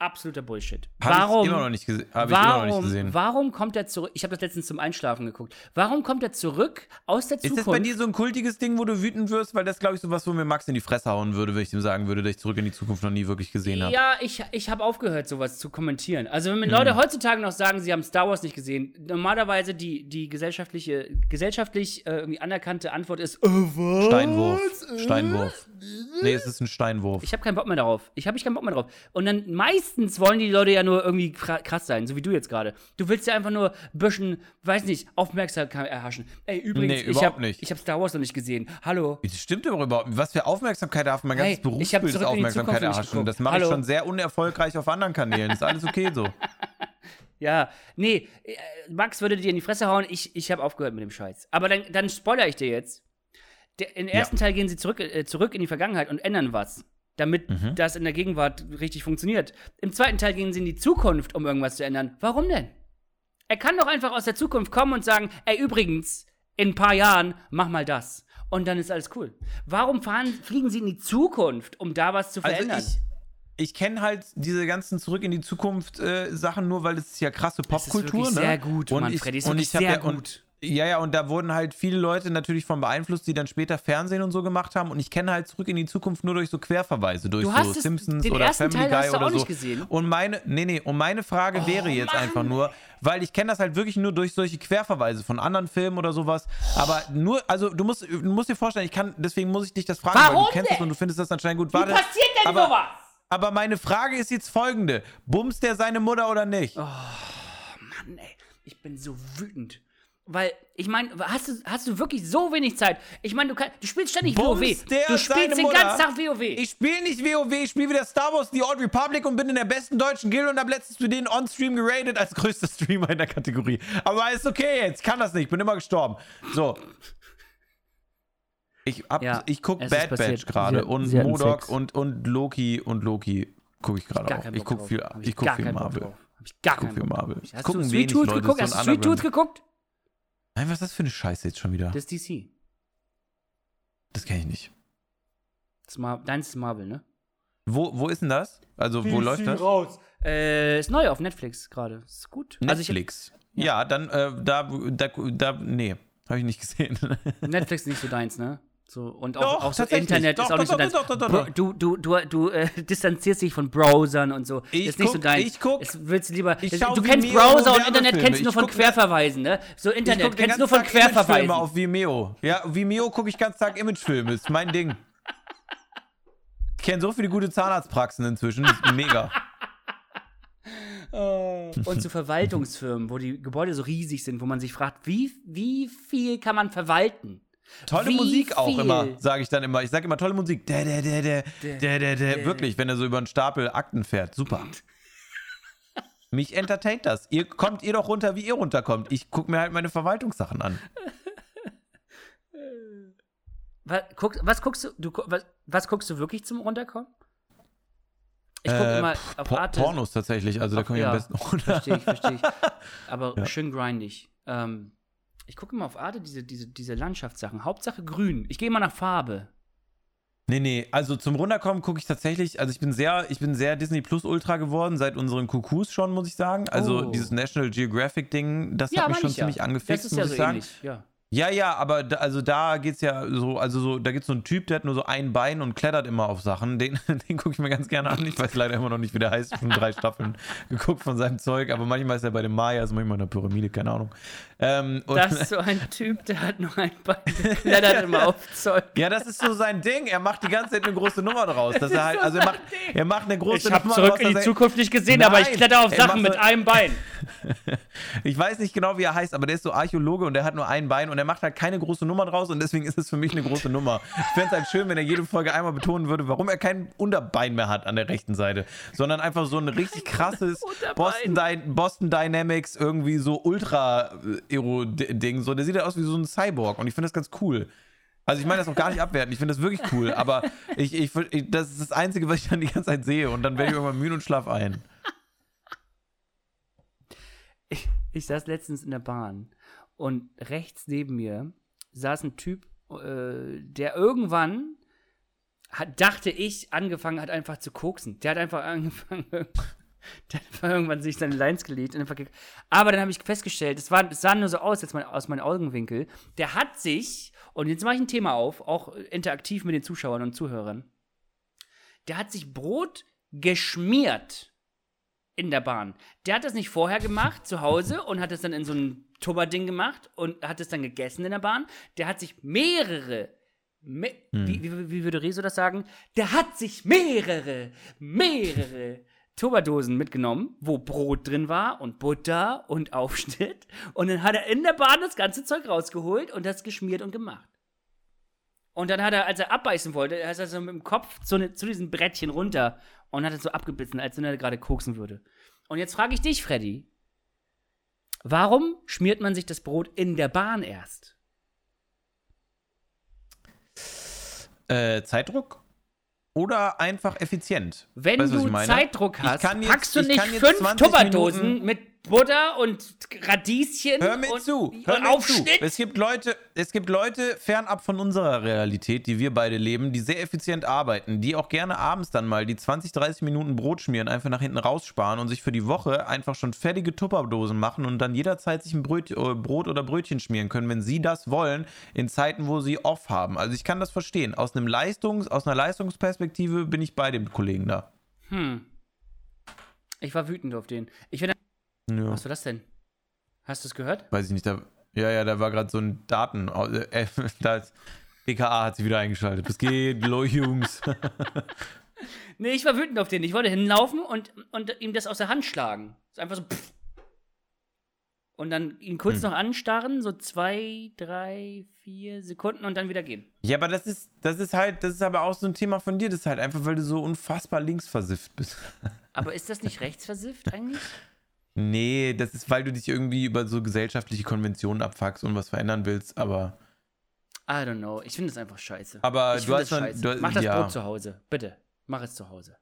Absoluter Bullshit. Hab ich warum? immer noch nicht gese- ich immer noch nicht warum, gesehen. warum kommt er zurück? Ich habe das letztens zum Einschlafen geguckt. Warum kommt er zurück aus der Ist Zukunft? das bei dir so ein kultiges Ding, wo du wütend wirst? Weil das, glaube ich, so was, wo mir Max in die Fresse hauen würde, wenn ich ihm sagen würde, dass ich zurück in die Zukunft noch nie wirklich gesehen habe. Ja, ich, ich habe aufgehört, sowas zu kommentieren. Also, wenn Hm. Leute heutzutage noch sagen, sie haben Star Wars nicht gesehen, normalerweise die, die gesellschaftliche, gesellschaftlich äh, irgendwie anerkannte Antwort ist, äh, was? Steinwurf. Äh? Steinwurf. Nee, es ist ein Steinwurf. Ich habe keinen Bock mehr darauf. Ich habe ich keinen Bock mehr drauf. Und dann meistens wollen die Leute ja nur irgendwie kra- krass sein, so wie du jetzt gerade. Du willst ja einfach nur ein bisschen, weiß nicht, Aufmerksamkeit erhaschen. Ey, übrigens, Nee, ich überhaupt habe nicht. ich hab Star Wars noch nicht gesehen. Hallo. Das stimmt aber überhaupt nicht. Was für Aufmerksamkeit darf mein Hey, ganzes hab Berufsbild Aufmerksamkeit erhaschen. Das mache ich schon sehr unerfolgreich auf anderen Kanälen. Ist alles okay so. Ja, nee, äh, Max würde dir in die Fresse hauen, ich, ich habe aufgehört mit dem Scheiß. Aber dann, dann spoiler ich dir jetzt. Der, Im ersten Teil gehen sie zurück, äh, zurück in die Vergangenheit und ändern was. damit Mhm. das in der Gegenwart richtig funktioniert. Im zweiten Teil gehen sie in die Zukunft, um irgendwas zu ändern. Warum denn? Er kann doch einfach aus der Zukunft kommen und sagen, ey, übrigens, in ein paar Jahren, mach mal das. Und dann ist alles cool. Warum fahren, fliegen sie in die Zukunft, um da was zu Also verändern? ich, ich kenne halt diese ganzen Zurück in die Zukunft äh, Sachen nur, weil es ist ja krasse Das ist Popkultur, wirklich ne? sehr gut, und Manfredi, ich, ist und ich sehr ja, gut. Ja, ja, und da wurden halt viele Leute natürlich von beeinflusst, die dann später Fernsehen und so gemacht haben. Und ich kenne halt Zurück in die Zukunft nur durch so Querverweise, durch Du so Simpsons oder Family Guy oder auch so. nicht gesehen? Und meine, nee, nee, und meine Frage wäre jetzt einfach nur, weil ich kenne das halt wirklich nur durch solche Querverweise von anderen Filmen oder sowas. Aber nur, also du musst, du musst dir vorstellen, ich kann, deswegen muss ich dich das fragen, weil Warum du kennst das denn? und du findest das anscheinend gut. Wie Warte, passiert denn aber, sowas? aber meine Frage ist jetzt folgende: Bumst der seine Mutter oder nicht? Oh. Mann, ey, ich bin so wütend. Weil, ich meine, hast du, hast du wirklich so wenig Zeit? Ich meine, du, kann, du spielst ständig Bums WoW. Du spielst den Mutter? ganzen Tag WoW. Ich spiele nicht WoW, ich spiele wieder Star Wars The Old Republic und bin in der besten deutschen Guild und hab letztens für den on-stream geradet als größter Streamer in der Kategorie. Aber ist okay jetzt, ich kann das nicht, ich bin immer gestorben. So. Ich, hab, Ja, ich guck es ist Bad. Batch gerade und Modok und, und Loki und Loki gucke ich gerade auch. Ich Bock guck drauf. viel, ich guck viel Marvel. ich guck viel Marvel. Hast du Sweet Tooth geguckt? Hast du Sweet Tooth geguckt? Nein, was ist das für eine Scheiße jetzt schon wieder? Das ist DC. Das kenne ich nicht. Das ist Mar Deins ist Marvel, ne? Wo, wo ist denn das? Also, wo läuft das? raus. Äh, ist neu auf Netflix gerade. Ist gut. Also ich, Netflix. ja. dann, äh, da, da, da, nee, habe ich nicht gesehen. Netflix ist nicht so deins, ne? So, und auch, Doch, auch so. Internet Doch, ist auch doch, nicht so doch. Du, du, du, du äh, distanzierst dich von Browsern und so. Ich ist nicht so guck- deins. ich guck- Es willst du lieber. Ich das, schau du kennst Vimeo Browser und Internet kennst du nur von Querverweisen, ne? So Internet kennst du nur von Tag Querverweisen. auf Vimeo. Ja, Vimeo gucke ich ganz Tag Imagefilme. Ist mein Ding. Ich kenne so viele gute Zahnarztpraxen inzwischen. Das ist mega. Und zu Verwaltungsfirmen, wo die Gebäude so riesig sind, wo man sich fragt, wie, wie viel kann man verwalten? Tolle Wie Musik auch viel? immer, sage ich dann immer. Ich sage immer tolle Musik. Der, der, der, der, der, der, der. Wirklich, wenn er so über einen Stapel Akten fährt. Super. Mich entertaint das. Ihr kommt ihr doch runter, wie ihr runterkommt. Ich gucke mir halt meine Verwaltungssachen an. Was, guck, was guckst du, du was, was guckst du wirklich zum Runterkommen? Ich gucke Äh, immer auf Por- Arte. Pornos tatsächlich, also da komme ich ja. am besten runter. Verstehe ich, verstehe ich. Aber schön grindig. Ähm, ich gucke immer auf Arte diese, diese, diese Landschaftssachen. Hauptsache grün. Ich gehe immer nach Farbe. Nee, nee, also zum Runterkommen gucke ich tatsächlich, also ich bin sehr, ich bin sehr Disney Plus Ultra geworden, seit unseren Kuckucks schon, muss ich sagen. Also Oh. dieses National Geographic Ding, das Ja, hat mich schon ich ja. ziemlich angefixt, Das ist muss ja ich so sagen. ähnlich. Ja. Ja, ja, aber da, also da geht's ja so, also so, da gibt's so einen Typ, der hat nur so ein Bein und klettert immer auf Sachen. Den, den gucke ich mir ganz gerne an. Ich weiß leider immer noch nicht, wie der heißt. Schon drei Staffeln geguckt von seinem Zeug, aber manchmal ist er bei den Mayas, manchmal in der Pyramide, keine Ahnung. Ähm, und, Das ist so ein Typ, der hat nur ein Bein, der klettert immer auf Zeug. ja, das ist so sein Ding. Er macht die ganze Zeit eine große Nummer draus. Dass er halt, also er macht, er macht eine große Ich habe Nummer zurück draus, in die dass er- Zukunft nicht gesehen, aber ich Nein, kletter auf Sachen mit so- einem Bein. Ich weiß nicht genau, wie er heißt, aber der ist so Archäologe und der hat nur ein Bein und er macht halt keine große Nummer draus und deswegen ist es für mich eine große Nummer. Ich fände es halt schön, wenn er jede Folge einmal betonen würde, warum er kein Unterbein mehr hat an der rechten Seite, sondern einfach so ein richtig krasses. Boston, Dy Boston Dynamics irgendwie so Ultra-Aero-Ding. So, der sieht ja aus wie so ein Cyborg und ich finde das ganz cool. Also ich meine das auch gar nicht abwerten, ich finde das wirklich cool, aber ich, ich, ich, das ist das Einzige, was ich dann die ganze Zeit sehe und dann werde ich irgendwann müde und schlaf ein. Ich, ich saß letztens in der Bahn und rechts neben mir saß ein Typ, äh, der irgendwann hat, dachte ich, angefangen hat einfach zu koksen. Der hat einfach angefangen, der hat irgendwann sich seine Lines gelegt und einfach Aber dann habe ich festgestellt, es, sah nur so aus, jetzt mal aus meinem Augenwinkel, der hat sich, und jetzt mache ich ein Thema auf, auch interaktiv mit den Zuschauern und Zuhörern, der hat sich Brot geschmiert in der Bahn. Der hat das nicht vorher gemacht, zu Hause, und hat es dann in so ein Tubberding gemacht und hat es dann gegessen in der Bahn. Der hat sich mehrere, me wie, wie, wie würde Rezo das sagen? Der hat sich mehrere, mehrere Tubberdosen mitgenommen, wo Brot drin war und Butter und Aufschnitt. Und dann hat er in der Bahn das ganze Zeug rausgeholt und das geschmiert und gemacht. Und dann hat er, als er abbeißen wollte, ist er so mit dem Kopf zu, ne, zu diesem Brettchen runter und hat es so abgebissen, als wenn er gerade koksen würde. Und jetzt frage ich dich, Freddy, warum schmiert man sich das Brot in der Bahn erst? Äh, Zeitdruck? oder einfach effizient. Wenn Weißt du? Zeitdruck hast, packst du ich nicht fünf 20 Tupperdosen mit Butter und Radieschen Hör mir und, zu, hör und mir zu. Aufschnitt. Es gibt Leute, es gibt Leute fernab von unserer Realität, die wir beide leben, die sehr effizient arbeiten, die auch gerne abends dann mal die 20, 30 Minuten Brot schmieren, einfach nach hinten raussparen und sich für die Woche einfach schon fertige Tupperdosen machen und dann jederzeit sich ein Bröt, äh, Brot oder Brötchen schmieren können, wenn sie das wollen, in Zeiten, wo sie off haben. Also ich kann das verstehen. Aus einem Leistungs, aus einer Leistungsperspektive bin ich bei dem Kollegen da. Hm. Ich war wütend auf den. Ich finde, Ja. was war das denn? Hast du es gehört? Weiß ich nicht, da, ja, ja, da war gerade so ein Daten, äh, da ist, BKA hat sie wieder eingeschaltet. Was geht, lo, Jungs? Nee, ich war wütend auf den. Ich wollte hinlaufen und, und ihm das aus der Hand schlagen. So einfach so. Pff. Und dann ihn kurz Hm. noch anstarren, so zwei, drei, vier Sekunden und dann wieder gehen. Ja, aber das ist, das ist halt, das ist aber auch so ein Thema von dir, das ist halt einfach, weil du so unfassbar linksversifft bist. Aber ist das nicht rechtsversifft eigentlich? Nee, das ist, weil du dich irgendwie über so gesellschaftliche Konventionen abfuckst und was verändern willst, aber. I don't know. Ich finde das einfach scheiße. Aber ich du hast scheiße. du- Mach das ja. Brot zu Hause. Bitte. Mach es zu Hause.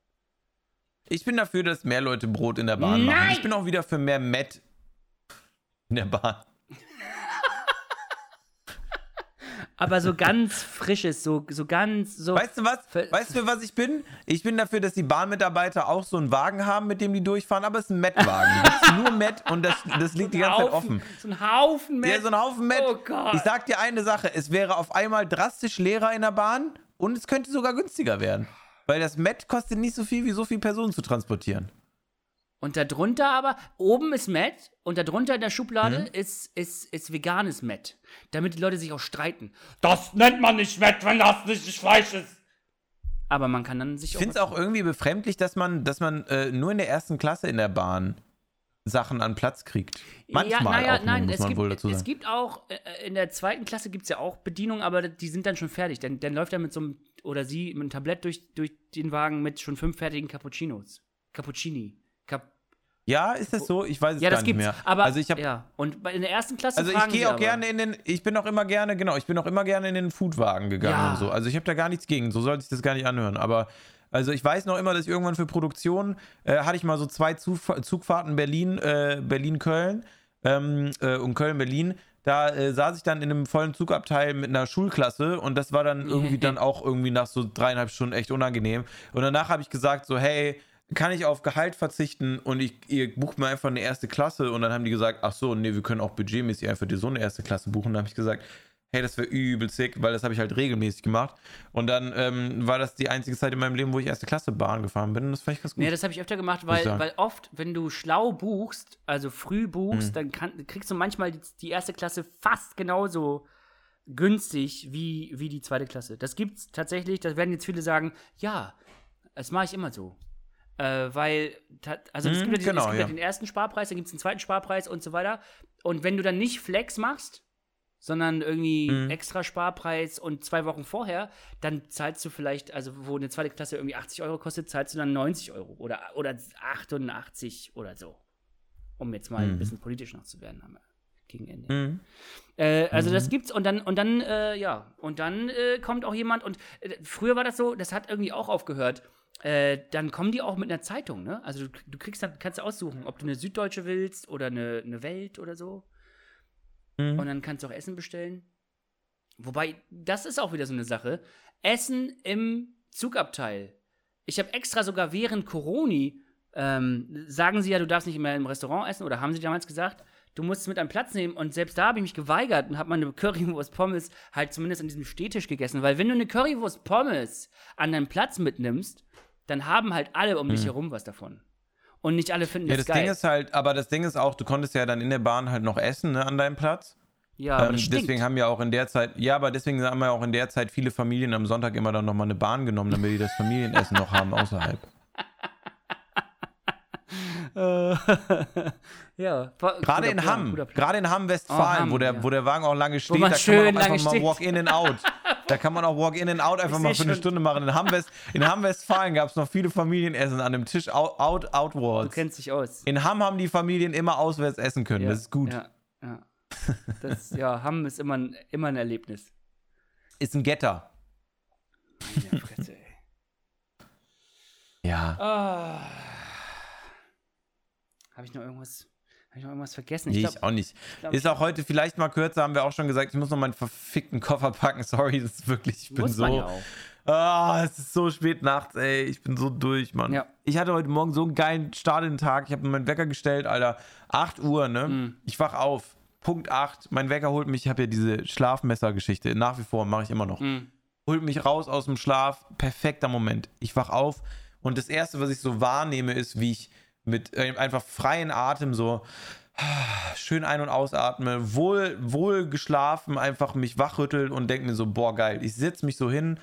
Ich bin dafür, dass mehr Leute Brot in der Bahn machen. Nein! Ich bin auch wieder für mehr Met in der Bahn. Aber so ganz frisches, so, so ganz, so. Weißt du was? Weißt du, für was ich bin? Ich bin dafür, dass die Bahnmitarbeiter auch so einen Wagen haben, mit dem die durchfahren, aber es ist ein Met-Wagen. Nur Met und das, das liegt die ganze Zeit Haufen, offen. So ein Haufen Ja, Met. so ein Haufen Met. Oh Gott. Ich sag dir eine Sache, es wäre auf einmal drastisch leerer in der Bahn und es könnte sogar günstiger werden. Weil das Met kostet nicht so viel, wie so viele Personen zu transportieren. Und darunter aber, oben ist Met und darunter in der Schublade Mhm. ist, ist, ist veganes Met. Damit die Leute sich auch streiten. Das nennt man nicht Met, wenn das nicht Fleisch ist. Aber man kann dann sich Ich finde es auch irgendwie befremdlich, dass man, dass man äh, nur in der ersten Klasse in der Bahn Sachen an Platz kriegt. Manchmal ja, naja, auch nein, muss es man gibt, wohl dazu es sagen. gibt auch, äh, in der zweiten Klasse gibt es ja auch Bedienungen, aber die sind dann schon fertig. Dann, dann läuft er mit so einem, oder sie mit einem Tablett durch, durch den Wagen mit schon fünf fertigen Cappuccinos. Cappuccini. Ja, ist das so? Ich weiß es ja, gar das nicht gibt's. mehr. Aber, also ich habe ja. Und in der ersten Klasse Also ich gehe auch gerne in den, ich bin auch immer gerne, genau, ich bin auch immer gerne in den Foodwagen gegangen Ja. und so. Also ich habe da gar nichts gegen, so sollte ich das gar nicht anhören. Aber also ich weiß noch immer, dass ich irgendwann für Produktion äh, hatte ich mal so zwei Zuf Zugfahrten Berlin, äh, Berlin-Köln ähm, äh, und Köln-Berlin. Da äh, saß ich dann in einem vollen Zugabteil mit einer Schulklasse und das war dann irgendwie dann auch irgendwie nach so dreieinhalb Stunden echt unangenehm. Und danach habe ich gesagt so, hey, kann ich auf Gehalt verzichten und ich, ihr bucht mir einfach eine erste Klasse und dann haben die gesagt, ach so, nee, wir können auch budgetmäßig einfach dir so eine erste Klasse buchen. Dann habe ich gesagt, hey, das wäre übel sick, weil das habe ich halt regelmäßig gemacht. Und dann ähm, war das die einzige Zeit in meinem Leben, wo ich erste Klasse Bahn gefahren bin und das fand ich ganz gut. Nee, das habe ich öfter gemacht, weil, weil oft, wenn du schlau buchst, also früh buchst, Mhm. dann kann, kriegst du manchmal die, die erste Klasse fast genauso günstig wie, wie die zweite Klasse. Das gibt's tatsächlich, da werden jetzt viele sagen, ja, das mache ich immer so. Äh, weil, also es Mhm, gibt, ja, den- genau, es gibt ja. ja. den ersten Sparpreis, dann gibt es den zweiten Sparpreis und so weiter. Und wenn du dann nicht Flex machst, sondern irgendwie Mhm. extra Sparpreis und zwei Wochen vorher, dann zahlst du vielleicht, also wo eine zweite Klasse irgendwie 80 Euro kostet, zahlst du dann 90 Euro oder, oder 88 oder so. Um jetzt mal ein Mhm. bisschen politisch noch zu werden am gegen Ende. Mhm. Äh, also das gibt's und dann und dann äh, ja und dann äh, kommt auch jemand und äh, früher war das so, das hat irgendwie auch aufgehört. Äh, dann kommen die auch mit einer Zeitung, ne? Also du, du kriegst dann kannst du aussuchen, ob du eine Süddeutsche willst oder eine, eine Welt oder so. Mhm. Und dann kannst du auch Essen bestellen. Wobei, das ist auch wieder so eine Sache. Essen im Zugabteil. Ich habe extra sogar während Coroni, ähm, sagen sie ja, du darfst nicht mehr im Restaurant essen, oder haben sie damals gesagt, du musst es mit einem Platz nehmen. Und selbst da habe ich mich geweigert und habe meine Currywurst Pommes halt zumindest an diesem Stehtisch gegessen. Weil wenn du eine Currywurst Pommes an deinem Platz mitnimmst, dann haben halt alle um dich herum was davon. Und nicht alle finden Mhm. Ja, das, das geil. Ding ist halt, aber das Ding ist auch, du konntest ja dann in der Bahn halt noch essen, ne, an deinem Platz. ja, Ähm, deswegen haben ja auch in der Zeit, ja, aber deswegen haben ja auch in der Zeit viele Familien am Sonntag immer dann nochmal eine Bahn genommen, damit die das Familienessen noch haben außerhalb. ja, war- Gerade in Hamm, gerade in Hamm, Westfalen, Oh, Hamm, wo, der, ja. wo der Wagen auch lange steht, da kann man auch einfach mal steht. Walk in and out. Da kann man auch Walk in and out einfach Ich mal für eine schon. Stunde machen. In Hamm, West, in Hamm gab es noch viele Familienessen an dem Tisch out, out Du outwards. kennst dich aus. In Hamm haben die Familien immer auswärts essen können. Ja, Das ist gut. Ja, ja. Das, ja, Hamm ist immer ein, immer ein Erlebnis. Ist ein Getter. Meine Fresse, ey. Ja. Ah. Habe ich noch irgendwas? Habe ich noch irgendwas vergessen? Nee, Ich ich, glaub, auch nicht. glaub, ist auch heute vielleicht mal kürzer, haben wir auch schon gesagt. Ich muss noch meinen verfickten Koffer packen. Sorry, das ist wirklich, ich bin so. ja. Ah, es ist so spät nachts, ey. Ich bin so durch, Mann. Ja. Ich hatte heute Morgen so einen geilen Start in den Tag. Ich habe meinen Wecker gestellt, Alter. 8 Uhr, ne? Mhm. Ich wach auf. Punkt 8. Mein Wecker holt mich. Ich habe ja diese Schlafmesser-Geschichte. Nach wie vor mache ich immer noch. Mhm. Holt mich raus aus dem Schlaf. Perfekter Moment. Ich wach auf. Und das Erste, was ich so wahrnehme, ist, wie ich mit äh, einfach freien Atem so schön ein- und ausatme, wohl, wohl geschlafen, einfach mich wachrüttel und denke mir so, boah, geil. Ich sitze mich so hin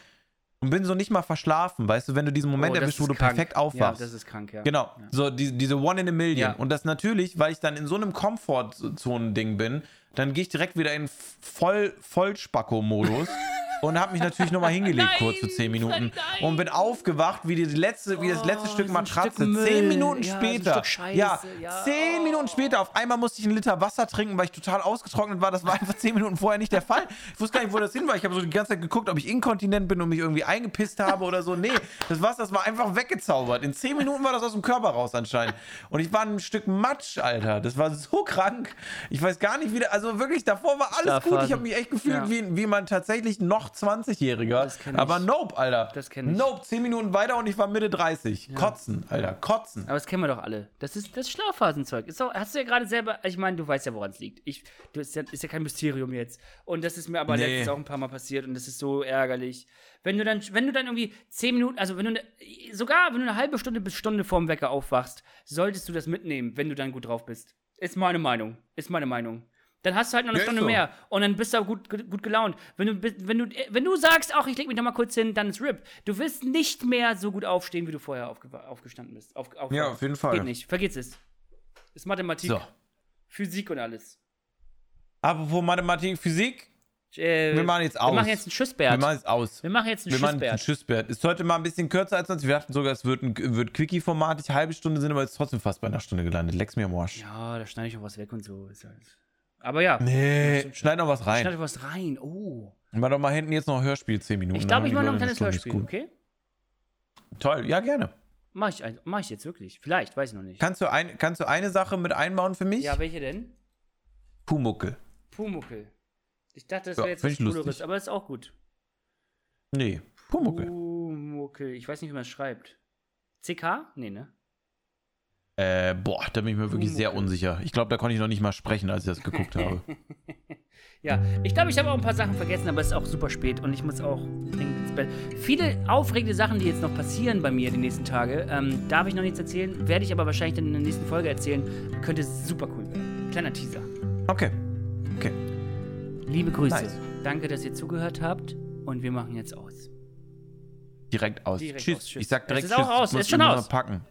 und bin so nicht mal verschlafen, weißt du, wenn du diesen Moment Oh, erwischst, wo du krank. perfekt aufwachst. Ja, das ist krank, ja. Genau, Ja. so die, diese One in a Million. Ja. Und das natürlich, weil ich dann in so einem Komfortzonen-Ding bin, dann gehe ich direkt wieder in voll Vollspacko-Modus und habe mich natürlich nochmal hingelegt Nein, kurz für 10 Minuten nein. und bin aufgewacht wie, die letzte, wie das letzte Oh, Stück so Matratze. Stück Müll. 10 Minuten Ja, so später. Stück Scheiße. ja, Ja, 10 oh. Minuten später. Auf einmal musste ich einen Liter Wasser trinken, weil ich total ausgetrocknet war. Das war einfach 10 Minuten vorher nicht der Fall. Ich wusste gar nicht, wo das hin war. Ich habe so die ganze Zeit geguckt, ob ich inkontinent bin und mich irgendwie eingepisst habe oder so. Nee, das Wasser, das war einfach weggezaubert. In 10 Minuten war das aus dem Körper raus anscheinend. Und ich war ein Stück Matsch, Alter. Das war so krank. Ich weiß gar nicht, wie der, also wirklich, davor war alles gut. Schlafphasen. Ich habe mich echt gefühlt Ja. wie, wie man tatsächlich noch 20-Jähriger. Das kenn ich. Aber nope, Alter. Das kenn ich. Nope, 10 Minuten weiter und ich war Mitte 30. Kotzen, Alter, kotzen. Aber das kennen wir doch alle. Das ist das Schlafphasenzeug. Ist auch, hast du ja gerade selber, ich meine, du weißt ja, woran es liegt. Ich, du ist ja, ist ja kein Mysterium jetzt. Und das ist mir aber Nee. letztens auch ein paar Mal passiert und das ist so ärgerlich. Wenn du dann, wenn du dann irgendwie zehn Minuten, also wenn du, ne, sogar wenn du eine halbe Stunde bis Stunde vorm Wecker aufwachst, solltest du das mitnehmen, wenn du dann gut drauf bist. Ist meine Meinung. Ist meine Meinung. Dann hast du halt noch eine Ja, Stunde so. mehr und dann bist du auch gut, gut, gelaunt. Wenn du, wenn, du, wenn du sagst, ach, ich leg mich noch mal kurz hin, dann ist RIP. Du wirst nicht mehr so gut aufstehen, wie du vorher aufge aufgestanden bist. Auf, auf, Ja, auf jeden Fall. Geht nicht, vergiss es. Ist Mathematik, So. Physik und alles. Apropos Mathematik, Physik, Äh, wir machen jetzt Wir aus. machen jetzt einen wir Schussbert. machen jetzt aus. Wir machen jetzt einen Wir machen einen Schussbert. Schussbert. Ist heute mal ein bisschen kürzer als sonst. Wir dachten sogar, es wird ein wird Quickie-Format. Ich halbe Stunde sind aber jetzt trotzdem fast bei einer Stunde gelandet. Lex mir am Arsch. Ja, da schneide ich noch was weg und so. Ist halt. Aber ja, Nee, schneid noch was rein. schneide was rein. Oh. Mach doch mal hinten jetzt noch Hörspiel 10 Minuten. Ich glaube, ich mache noch ein kleines Hörspiel, okay? Toll, ja, gerne. Mach ich, ein- mach ich jetzt wirklich. Vielleicht, weiß ich noch nicht. Kannst du, ein, kannst du eine Sache mit einbauen für mich? ja, welche denn? Pumuckel. Pumuckel. Ich dachte, das Ja, wäre jetzt was ich Cooleres, lustig. aber ist auch gut. Nee, Pumuckel. Pumuckel. Ich weiß nicht, wie man es schreibt. CK? Nee, ne? Äh, boah, da bin ich mir wirklich sehr Pumuckl. unsicher. Ich glaube, da konnte ich noch nicht mal sprechen, als ich das geguckt habe. Ja, ich glaube, ich habe auch ein paar Sachen vergessen, aber es ist auch super spät und ich muss auch dringend ins Bett. Viele aufregende Sachen, die jetzt noch passieren bei mir die nächsten Tage, ähm, darf ich noch nichts erzählen, werde ich aber wahrscheinlich dann in der nächsten Folge erzählen. Könnte super cool werden. Kleiner Teaser. Okay. Okay. Liebe Grüße. Nice. Danke, dass ihr zugehört habt und wir machen jetzt aus. Direkt aus. Direkt tschüss. aus, tschüss. Ich sag Es direkt ist Tschüss. auch aus, muss ist schon aus. Packen.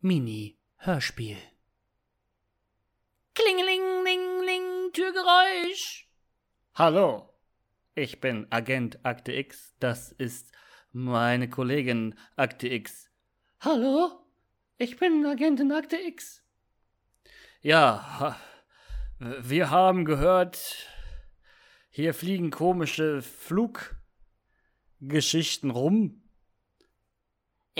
Mini-Hörspiel. Klingeling, ling, ling, Türgeräusch. Hallo, ich bin Agent Akte X. Das ist meine Kollegin Akte X. Hallo, ich bin Agentin Akte X. Ja, wir haben gehört, hier fliegen komische Fluggeschichten rum.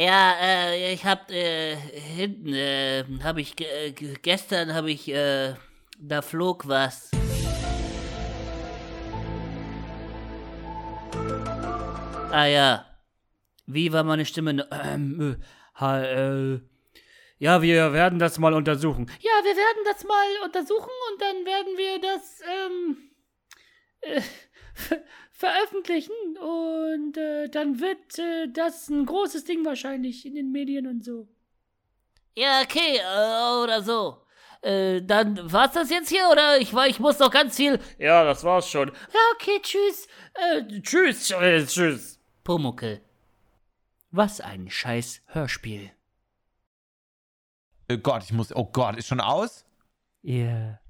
Ja, äh, ich hab äh, hinten, äh, hab ich äh, ge- gestern hab ich, äh, da flog was. Ah ja. Wie war meine Stimme? Ähm, äh, äh, ja, wir werden das mal untersuchen. Ja, wir werden das mal untersuchen und dann werden wir das, ähm, äh, veröffentlichen und äh, dann wird äh, das ein großes Ding wahrscheinlich in den Medien und so. Ja, okay, äh, oder so. Äh, dann war's das jetzt hier oder ich war ich muss noch ganz viel. Ja, das war's schon. Ja, okay, tschüss. Äh, tschüss, äh, tschüss. Pumuckel. Was ein scheiß Hörspiel. Oh Gott, ich muss. Oh Gott, ist schon aus? Ja.